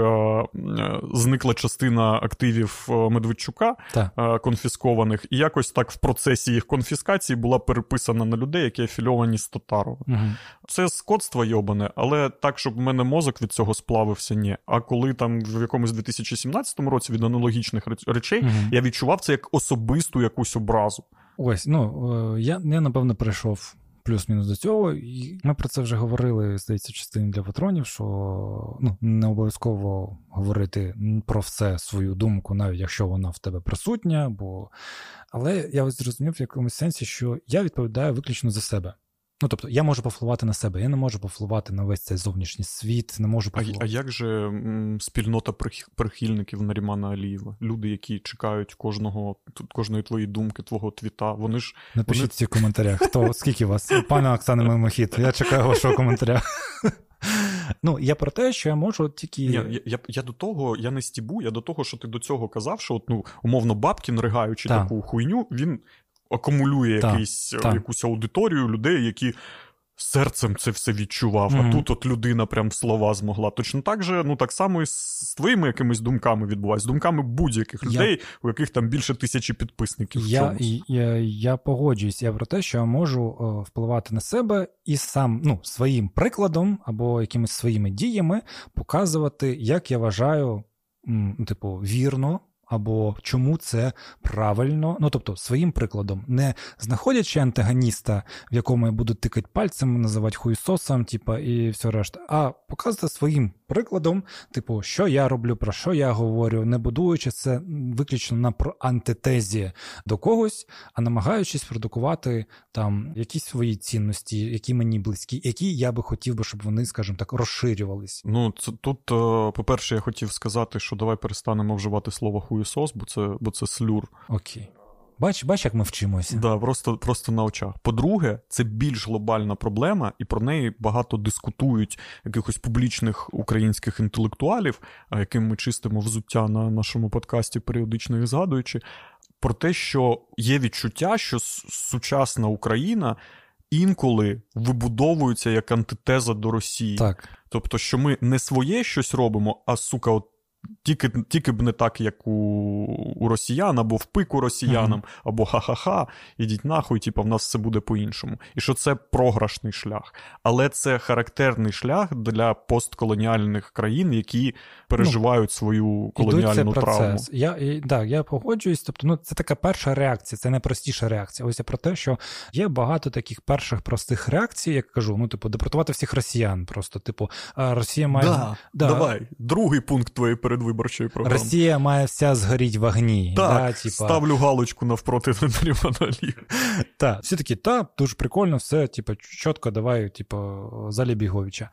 зникла частина активів Медведчука так. конфіскованих, і якось так в процесі їх конфіскації була переписана на людей, які афільовані з Татарова. Mm-hmm. Це скотство йобане, але так, щоб в мене мозок від цього сплавився, ні. А коли там в якомусь 2017 році від аналогічних речей угу. я відчував це як особисту якусь образу. Ось, ну е, я, я напевно прийшов. Плюс-мінус до цього, і ми про це вже говорили, здається, частині для патронів, що ну, не обов'язково говорити про все свою думку, навіть якщо вона в тебе присутня. бо... Але я ось зрозумів в якомусь сенсі, що я відповідаю виключно за себе. Ну, тобто, я можу повпливати на себе, я не можу повпливати на весь цей зовнішній світ, не можу повпливати. А, а як же м, спільнота прихильників Нарімана Алієва? Люди, які чекають кожного кожної твоєї думки, твого твіта, вони ж. Напишіть вони... в коментарях. Хто, [LAUGHS] скільки вас? Пане Оксана Мимохід, я чекаю вашого коментаря. [LAUGHS] Ну, я про те, що я можу тільки. Ні, я я, я до того, я не стібу, я до того, що ти до цього казав, що от, ну, умовно, Бабкін, ригаючи так. таку хуйню, він акумулює так, якийсь, так. якусь аудиторію людей, які серцем це все відчував. Mm-hmm. А тут от людина прям слова змогла. Точно так же, ну так само і з твоїми якимись думками відбувається, з думками будь-яких я... людей, у яких там більше тисячі підписників. Я я, я погоджуюсь я про те, що я можу о, впливати на себе і сам ну, своїм прикладом або якимись своїми діями показувати, як я вважаю, м, типу, вірно або чому це правильно, ну тобто своїм прикладом, не знаходячи антагоніста, в якому я буду тикати пальцем, називати хуйсосом, типа, і все решта, а показати своїм прикладом, типу, що я роблю, про що я говорю, не будуючи це виключно на антитезі до когось, а намагаючись продукувати там якісь свої цінності, які мені близькі, які я би хотів би, щоб вони, скажімо так, розширювались. Ну це тут, е, по-перше, я хотів сказати, що давай перестанемо вживати слово хуй хуєсос, бо це бо це слюр. Окей. Бач, бач, як ми вчимося. Да, просто просто на очах. По-друге, це більш глобальна проблема, і про неї багато дискутують якихось публічних українських інтелектуалів, яким ми чистимо взуття на нашому подкасті, періодично їх згадуючи, про те, що є відчуття, що сучасна Україна. Інколи вибудовується як антитеза до Росії. Так. Тобто, що ми не своє щось робимо, а сука, от тільки тільки б не так, як у у росіян, або в пику росіянам, mm-hmm. або ха-ха-ха, ідіть нахуй, типу, в нас все буде по-іншому. І що це програшний шлях. Але це характерний шлях для постколоніальних країн, які переживають ну, свою колоніальну травму. Я і, да, я погоджуюсь. Тобто, ну це така перша реакція, це найпростіша реакція. Ось я про те, що є багато таких перших простих реакцій, як кажу, ну, типу, депортувати всіх росіян. Просто, типу, Росія має. Да, да. Давай, другий пункт твоєї передвиборчої програми. Росія має вся згоріть в огні. Так, да, типа... ставлю галочку навпроти Надріманалів. Так, всі такі, та, дуже прикольно, все, типу, чітко, давай, типу, залі Біговича.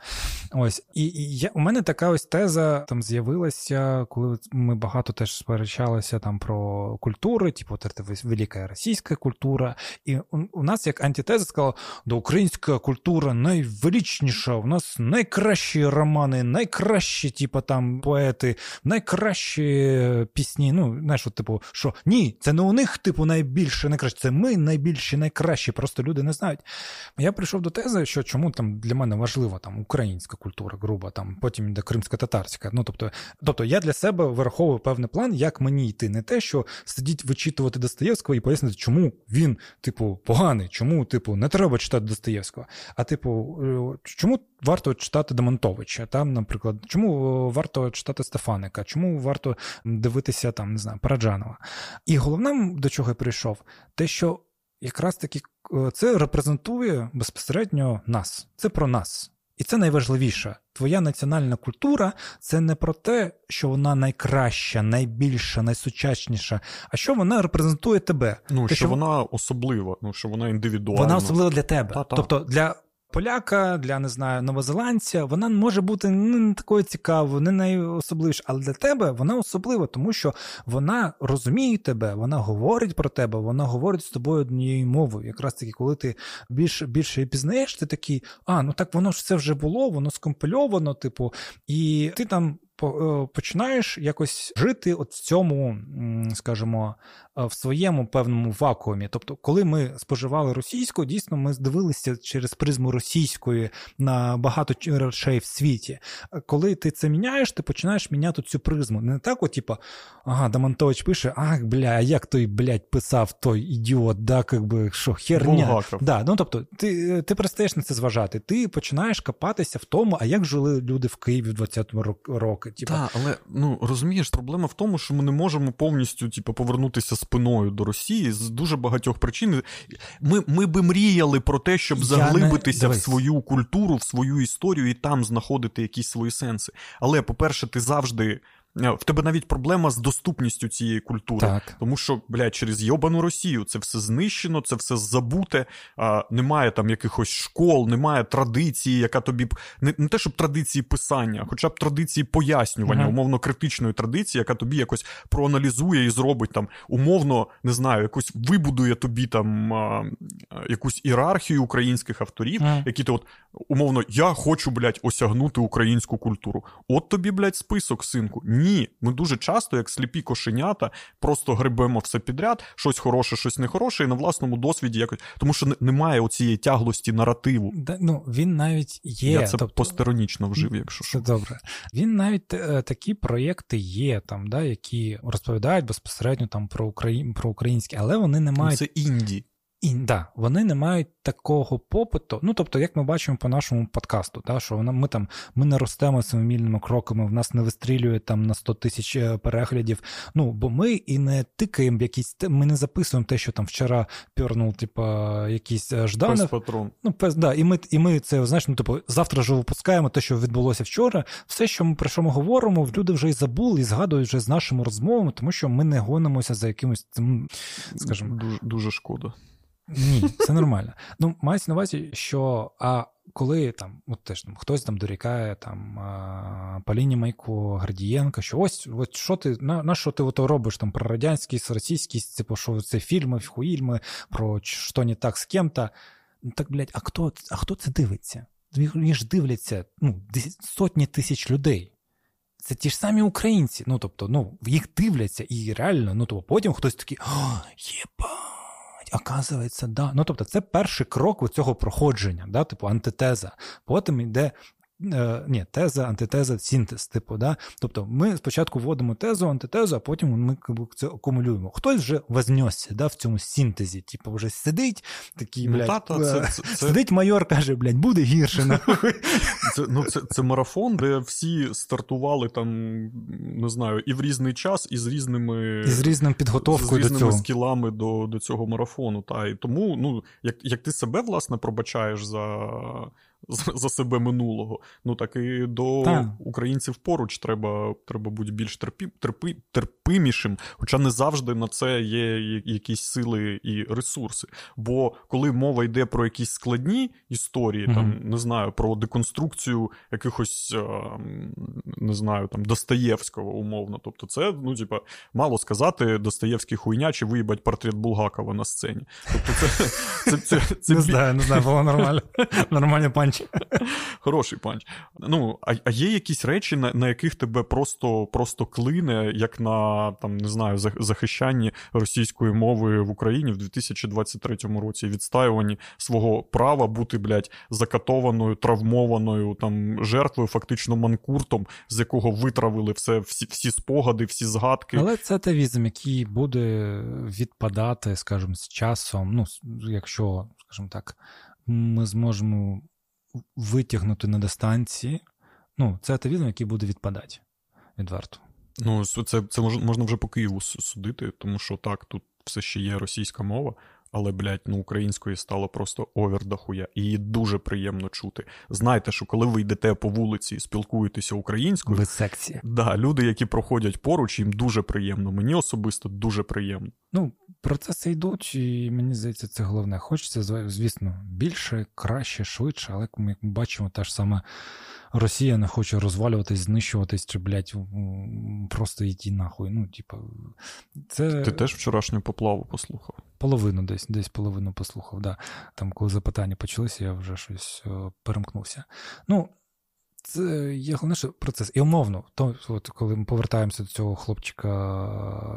Ось. І, і я, у мене така ось теза там з'явилася, коли ми багато теж сперечалися там про культури, типу, велика російська культура. І у, у нас як антитеза сказала, да українська культура найвеличніша, у нас найкращі романи, найкращі, типу, там поети, найкращі пісні. Ну, знаєш, от, типу, що ні, це не у них, типу, найбільше, найкраще, це ми найбільші, найкращі, просто люди не знають. Я прийшов до тези, що чому там для мене важлива там українська культура, груба, там потім йде кримсько-татарська. Ну, тобто, тобто я для себе вираховую певний план, як мені йти. Не те, що сидіть вичитувати Достоєвського і пояснити, чому він, типу, поганий, чому, типу, не треба читати Достоєвського. А типу, е, чому варто читати Демонтовича? Там, наприклад, чому варто читати Стефаника? Чому варто дивитися там, не знаю, Параджанова? І головним, до чого я прийшов, те, що якраз таки е, це репрезентує безпосередньо нас. Це про нас. І це найважливіше. Твоя національна культура це не про те, що вона найкраща, найбільша, найсучасніша, а що вона репрезентує тебе. Ну, те, що, що вона особлива, ну що вона індивідуальна. Вона особлива для тебе. Та-та. Тобто для поляка, для не знаю, новозеландця, вона може бути не такою цікавою, не найособливіша, але для тебе вона особлива, тому що вона розуміє тебе, вона говорить про тебе, вона говорить з тобою однією мовою. Якраз таки, коли ти більше більше пізнаєш, ти такий, а ну так воно ж все вже було, воно скомпельовано, типу, і ти там. Е, починаєш якось жити от в цьому, скажімо, в своєму певному вакуумі. Тобто, коли ми споживали російську, дійсно ми здивилися через призму російської на багато речей в світі. Коли ти це міняєш, ти починаєш міняти цю призму. Не так, от, типу, ага, Дамантович пише, ах, бля, як той, блядь, писав той ідіот, да, как би, що херня. Да, ну, тобто, ти ти перестаєш на це зважати, ти починаєш копатися в тому, а як жили люди в Києві в 20-му роки. Типу. Так, але ну розумієш, проблема в тому, що ми не можемо повністю типу, повернутися спиною до Росії з дуже багатьох причин. Ми ми би мріяли про те, щоб заглибитися не... в свою культуру, в свою історію і там знаходити якісь свої сенси. Але, по-перше, ти завжди в тебе навіть проблема з доступністю цієї культури. Так. Тому що, блядь, через йобану Росію це все знищено, це все забуте. А, Немає там якихось школ, немає традиції, яка тобі б не, не те, щоб традиції писання, хоча б традиції пояснювання, uh-huh. умовно критичної традиції, яка тобі якось проаналізує і зробить там, умовно, не знаю, якось вибудує тобі там а, якусь ієрархію українських авторів, uh-huh. які ти от умовно, я хочу, блядь, осягнути українську культуру. От тобі, блядь, список, синку. Ні, ми дуже часто, як сліпі кошенята, просто грибемо все підряд, щось хороше, щось нехороше, і на власному досвіді якось. Тому що немає оцієї тяглості наративу. Да, ну, Він навіть є. Я це тобто... постеронічно вжив, якщо що. Добре. Він навіть е, такі проєкти є, там, да, які розповідають безпосередньо там про Украї... про українське, але вони не мають. Це інді. І да, вони не мають такого попиту. Ну тобто, як ми бачимо по нашому подкасту, да, що вона ми там ми не ростемо семимільними кроками, в нас не вистрілює там на 100 тисяч е, переглядів. Ну бо ми і не тикаємо якісь, ми не записуємо те, що там вчора пірнув, типа якийсь е, Жданов. Пес патрон. Ну, пес, да, і ми і ми це знаєш, ну типу, завтра ж випускаємо те, що відбулося вчора. Все, що ми про що ми говоримо, люди вже і забули, і згадують вже з нашими розмовами, тому що ми не гонимося за якимось цим, скажімо. Дуже, дуже шкода. Ні, це нормально. Ну, мається на увазі, що а коли там, от теж там хтось там дорікає там Поліні Майко, Гардієнка, що ось от що ти на, на що ти ото робиш там про радянськість, російськість, типу, що це фільми, фільми, про що не так з ким-то. Ну так, блядь, а хто а хто це дивиться? Їх ж дивляться ну, сотні тисяч людей. Це ті ж самі українці. Ну, тобто, ну, їх дивляться, і реально, ну, тобто потім хтось такий, о, єба оказується, да. Ну тобто, це перший крок у цього проходження, да, типу антитеза. Потім йде ні, теза, антитеза, синтез, типу, да? Тобто ми спочатку вводимо тезу, антитезу, а потім ми це акумулюємо. Хтось вже вознесся да, в цьому синтезі, типу, вже сидить, такий, ну, блядь, та, та, це, це, сидить майор, каже, блядь, буде гірше. [LAUGHS] Це ну, це, це марафон, де всі стартували там, не знаю, і в різний час, і з різними і з різним підготовкою з різними до цього. скілами до до цього марафону. Та, І тому, ну, як як ти себе, власне, пробачаєш за за себе минулого. Ну так і до так. українців поруч треба треба бути більш терпі, терпі, терпимішим, хоча не завжди на це є якісь сили і ресурси. Бо коли мова йде про якісь складні історії, mm-hmm. там не знаю, про деконструкцію якихось не знаю, там Достоєвського умовно. Тобто, це ну, типа, мало сказати, Достоєвський хуйня чи виїбать портрет Булгакова на сцені. Тобто, це, це, це, це, Не знаю, не знаю, було нормально. [LAUGHS] Нормальний панч. Хороший панч. Ну, а а є якісь речі, на на яких тебе просто просто клине, як на там, не знаю, захищанні російської мови в Україні в 2023 році, відстаюванні свого права бути, блядь, закатованою, травмованою там жертвою, фактично манкуртом, з якого витравили все, всі всі спогади, всі згадки. Але це атавізм, який буде відпадати, скажімо, з часом. Ну, якщо, скажімо так, ми зможемо витягнути на дистанції. Ну, це атавізм, який буде відпадати відверто. Ну, це це можна вже по Києву судити, тому що так, тут все ще є російська мова, але, блядь, ну української стало просто овер дохуя. І її дуже приємно чути. Знайте, що коли ви йдете по вулиці і спілкуєтеся українською, ви секція. Да, люди, які проходять поруч, їм дуже приємно. Мені особисто дуже приємно. Ну, процеси йдуть, і мені здається, це головне. Хочеться, звісно, більше, краще, швидше, але як ми бачимо, та ж саме Росія не хоче розвалюватись, знищуватись чи, блядь, просто йти нахуй. Ну, типа, це... Ти теж вчорашню поплаву послухав? Половину десь, десь половину послухав, да. Там, коли запитання почалися, я вже щось о, перемкнувся. Ну, це є головне що процес. І умовно, то, от, коли ми повертаємося до цього хлопчика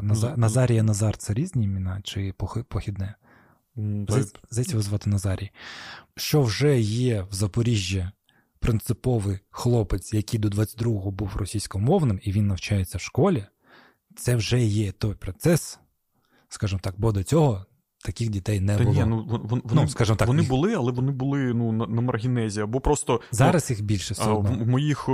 Наза... Назарія Назар, це різні імена чи похідне? Здається, його звати Назарій. Що вже є в Запоріжжі принциповий хлопець, який до 22-го був російськомовним, і він навчається в школі, це вже є той процес, скажімо так, бо до цього таких дітей не Та було. Ні, ну, вони, ну, скажімо так, вони їх... були, але вони були ну, на, на маргінезі. Або просто ну, зараз ну, їх більше все одно. В моїх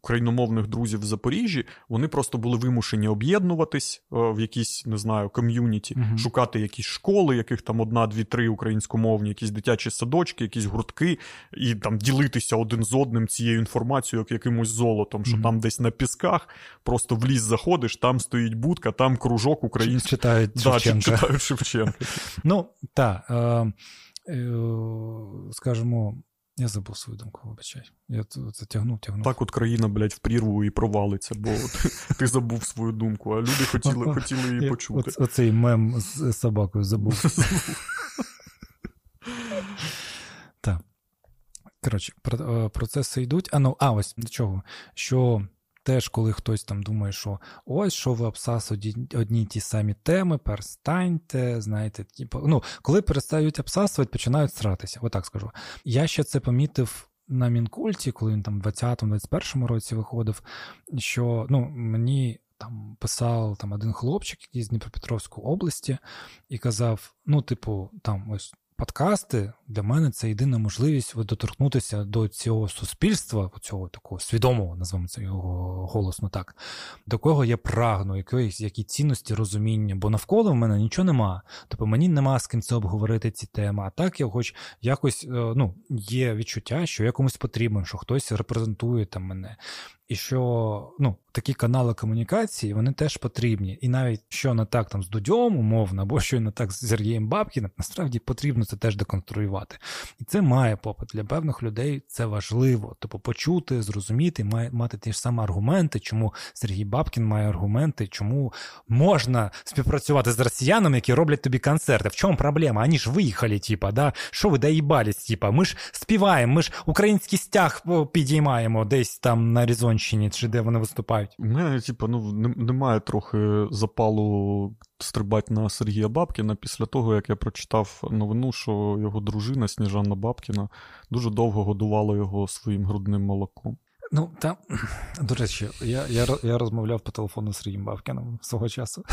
україномовних друзів в Запоріжжі вони просто були вимушені об'єднуватись в якісь, не знаю, ком'юніті, угу. шукати якісь школи, яких там одна, дві, три українськомовні, якісь дитячі садочки, якісь гуртки, і там ділитися один з одним цією інформацією, як якимось золотом, що угу. там десь на пісках, просто в ліс заходиш, там стоїть будка, там кружок український. Читають да, читають Шевченка. [LAUGHS] Ну, так, е, е, скажімо, я забув свою думку, вибачай. Я це тягнув, тягнув. Так от країна, блядь, в прірву і провалиться, бо [LAUGHS] ти забув свою думку, а люди хотіли хотіли її почути. Оцей мем з собакою забув. [LAUGHS] Так. Коротше, е, процеси йдуть. А ну, а ось до чого? Що теж, коли хтось там думає, що ось що ви обсасують одні ті самі теми, перестаньте, знаєте, типу, ну, коли перестають обсасувати, починають сратися. Отак скажу. Я ще це помітив. На мінкульті, коли він там в 20-21 році виходив, що ну, мені там писав там один хлопчик, який з Дніпропетровської області, і казав: ну, типу, там ось Подкасти для мене це єдина можливість доторкнутися до цього суспільства, цього такого свідомого, назвемо це його голосно так, до кого я прагну, якоїсь які цінності розуміння, бо навколо в мене нічого нема. Тобто мені нема з ким це обговорити ці теми. А так я хоч якось е, ну, є відчуття, що я комусь потрібен, що хтось репрезентує там мене. І що ну, такі канали комунікації вони теж потрібні. І навіть що не так там з Дудьом, умовно, або що не так з Сергієм Бабкіним, насправді потрібно це теж деконструювати. І це має попит. Для певних людей це важливо. Тобто почути, зрозуміти, має мати ті ж самі аргументи, чому Сергій Бабкін має аргументи, чому можна співпрацювати з росіянами, які роблять тобі концерти. В чому проблема? Вони ж виїхали, типа, да? що ви доїбались, типа, ми ж співаємо, ми ж український стяг підіймаємо десь там на Різоні. Херсонщині, чи де вони виступають? У мене, типу, ну, немає трохи запалу стрибати на Сергія Бабкіна після того, як я прочитав новину, що його дружина Сніжана Бабкіна дуже довго годувала його своїм грудним молоком. Ну, там, [CLEARS THROAT] до речі, я я, я розмовляв по телефону з Сергієм Бабкіном свого часу. [LAUGHS]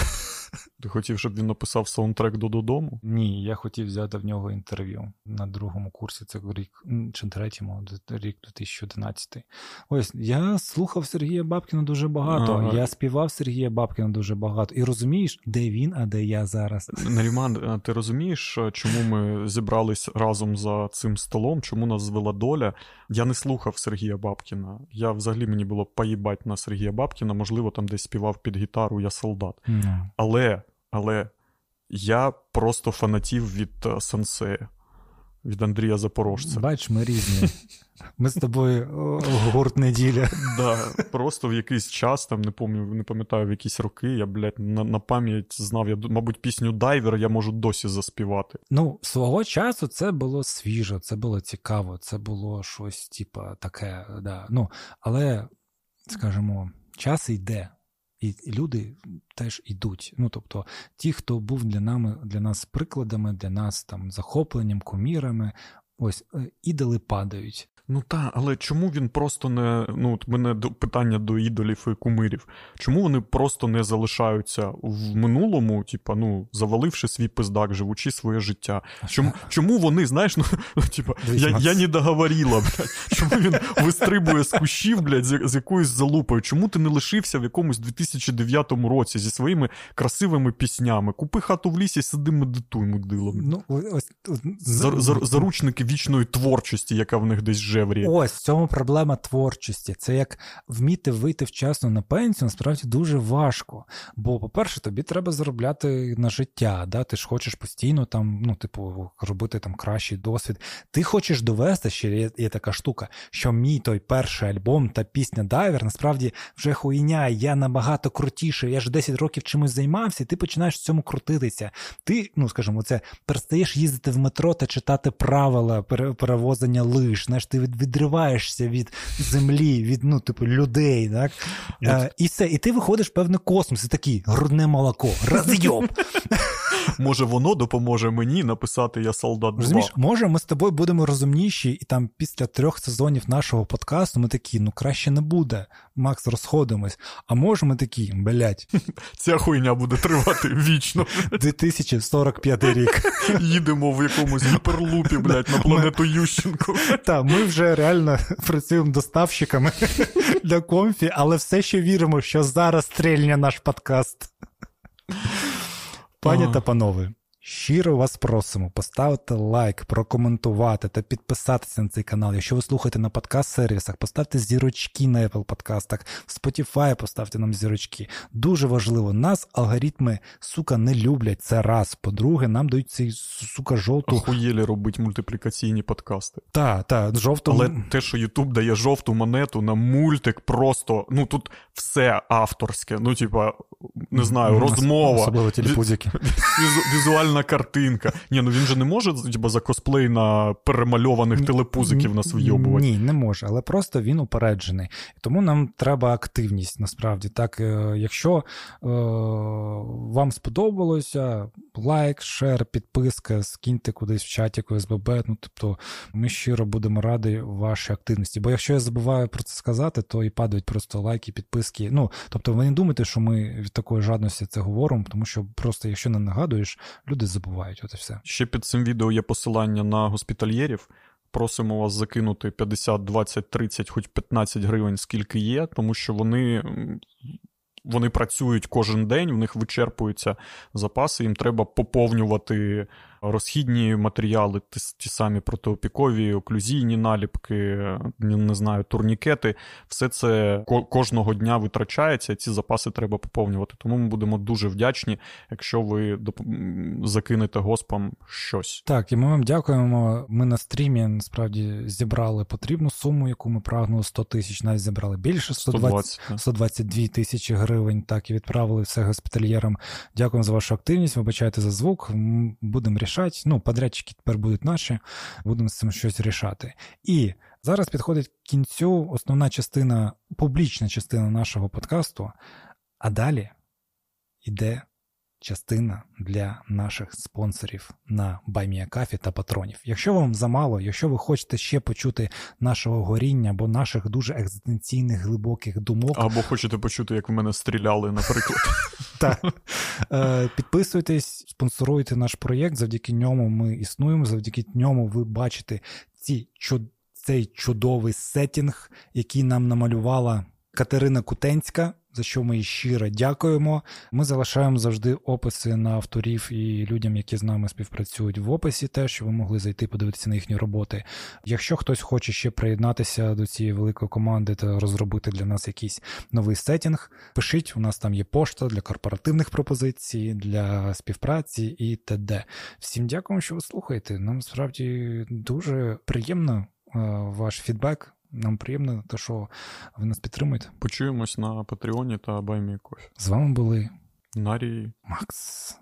Ти хотів, щоб він написав саундтрек до додому? Ні, я хотів взяти в нього інтерв'ю на другому курсі, це рік чи третьому, рік 2011. Ось я слухав Сергія Бабкіна дуже багато. Ага. Я співав Сергія Бабкіна дуже багато. І розумієш, де він, а де я зараз. Наріман, ти розумієш, чому ми зібрались разом за цим столом? Чому нас звела доля? Я не слухав Сергія Бабкіна. Я взагалі мені було поїбать на Сергія Бабкіна, можливо, там десь співав під гітару Я солдат. Mm. Але але я просто фанатів від е, Сенсея, від Андрія Запорожця. Бач, ми різні. Ми з тобою гурт неділя. Да, Просто в якийсь час, там не пам'ятаю, не пам'ятаю, в якісь роки, я, блядь, на на пам'ять знав, я, мабуть, пісню Дайвер я можу досі заспівати. Ну, свого часу це було свіжо, це було цікаво, це було щось, типа, таке, да. Ну, але, скажімо, час йде. І люди теж йдуть. Ну тобто, ті, хто був для нами для нас прикладами, для нас там захопленням, кумірами, ось е, ідоли падають. Ну так, але чому він просто не. Ну, от мене питання до ідолів і кумирів. Чому вони просто не залишаються в минулому, типа, ну, заваливши свій пиздак, живучи своє життя? Чому чому вони, знаєш, ну, [LAUGHS] типа, я я не договорила, блядь. Чому він вистрибує з кущів, блядь, з, з якоюсь залупою? Чому ти не лишився в якомусь 2009 році зі своїми красивими піснями? Купи хату в лісі, сиди, медитуй, мудилом. Ну, ось, ось, Зар, зар, заручники вічної творчості, яка в них десь живе шедеврі. Ось в цьому проблема творчості. Це як вміти вийти вчасно на пенсію, насправді дуже важко. Бо, по-перше, тобі треба заробляти на життя. Да? Ти ж хочеш постійно там, ну, типу, робити там кращий досвід. Ти хочеш довести, ще є, є така штука, що мій той перший альбом та пісня Дайвер насправді вже хуйня, я набагато крутіший. Я ж 10 років чимось займався, і ти починаєш в цьому крутитися. Ти, ну скажімо, це перестаєш їздити в метро та читати правила перевозення лиш. Знаєш, ти відриваєшся від землі, від ну, типу, людей. так? А, і все, і ти виходиш в певний космос, і такий грудне молоко, розйоб. [LAUGHS] Може, воно допоможе мені написати Я солдат 2. Розумієш, Може, ми з тобою будемо розумніші, і там після трьох сезонів нашого подкасту ми такі, ну краще не буде. Макс, розходимось. А може, ми такі, блять. [LAUGHS] Ця хуйня буде тривати вічно. [LAUGHS] 2045 рік. [LAUGHS] Їдемо в якомусь гіперлупі, блять, на планету Ющенко. Так, ми вже реально працюємо доставщиками для комфі, але все ще віримо, що зараз стрільне наш подкаст. Пані та панове, Щиро вас просимо поставити лайк, прокоментувати та підписатися на цей канал. Якщо ви слухаєте на подкаст-сервісах, поставте зірочки на Apple подкастах, в Spotify поставте нам зірочки. Дуже важливо, нас алгоритми, сука, не люблять. Це раз. По-друге, нам дають цей сука жовту. Охуєлі робить мультиплікаційні подкасти. Так, так, жовту. Але те, що Ютуб дає жовту монету на мультик, просто ну тут все авторське. Ну, типа, не знаю, розмова. Особливо телепузики. Візуально ідеальна картинка. Ні, ну він же не може типу, за косплей на перемальованих телепузиків нас вйобувати. Ні, не може, але просто він упереджений. Тому нам треба активність насправді. Так, е, Якщо е, вам сподобалося, лайк, шер, підписка, скиньте кудись в чаті СББ. Ну, тобто ми щиро будемо раді вашій активності. Бо якщо я забуваю про це сказати, то і падають просто лайки, підписки. Ну, тобто, ви не думайте, що ми від такої жадності це говоримо, тому що просто, якщо не нагадуєш, люди люди забувають. От і все. Ще під цим відео є посилання на госпітальєрів. Просимо вас закинути 50, 20, 30, хоч 15 гривень, скільки є, тому що вони. Вони працюють кожен день, в них вичерпуються запаси, їм треба поповнювати розхідні матеріали, ті, ті самі протиопікові, оклюзійні наліпки, не знаю, турнікети. Все це кожного дня витрачається, ці запаси треба поповнювати. Тому ми будемо дуже вдячні, якщо ви закинете госпам щось. Так, і ми вам дякуємо. Ми на стрімі насправді зібрали потрібну суму, яку ми прагнули 100 тисяч, навіть зібрали більше 120, 120 122 тисячі гривень. Так і відправили все госпітальєрам. Дякуємо за вашу активність. Вибачайте за звук. Будемо рішати рішати. Ну, подрядчики тепер будуть наші, будемо з цим щось рішати. І зараз підходить к кінцю основна частина, публічна частина нашого подкасту, а далі йде частина для наших спонсорів на Байміякафі та патронів. Якщо вам замало, якщо ви хочете ще почути нашого горіння або наших дуже екзистенційних глибоких думок, або хочете почути, як в мене стріляли, наприклад. [LAUGHS] Так. Е, підписуйтесь, спонсоруйте наш проєкт. Завдяки ньому ми існуємо. Завдяки ньому ви бачите ці цей чудовий сетінг, який нам намалювала Катерина Кутенська за що ми щиро дякуємо. Ми залишаємо завжди описи на авторів і людям, які з нами співпрацюють в описі, теж щоб ви могли зайти подивитися на їхні роботи. Якщо хтось хоче ще приєднатися до цієї великої команди та розробити для нас якийсь новий сетінг, пишіть, у нас там є пошта для корпоративних пропозицій, для співпраці і т.д. Всім дякуємо, що ви слухаєте. Нам справді дуже приємно е, ваш фідбек. Нам приємно, те, що ви нас підтримуєте. Почуємось на Патреоні та Баймі Кофі. З вами були Нарій Макс.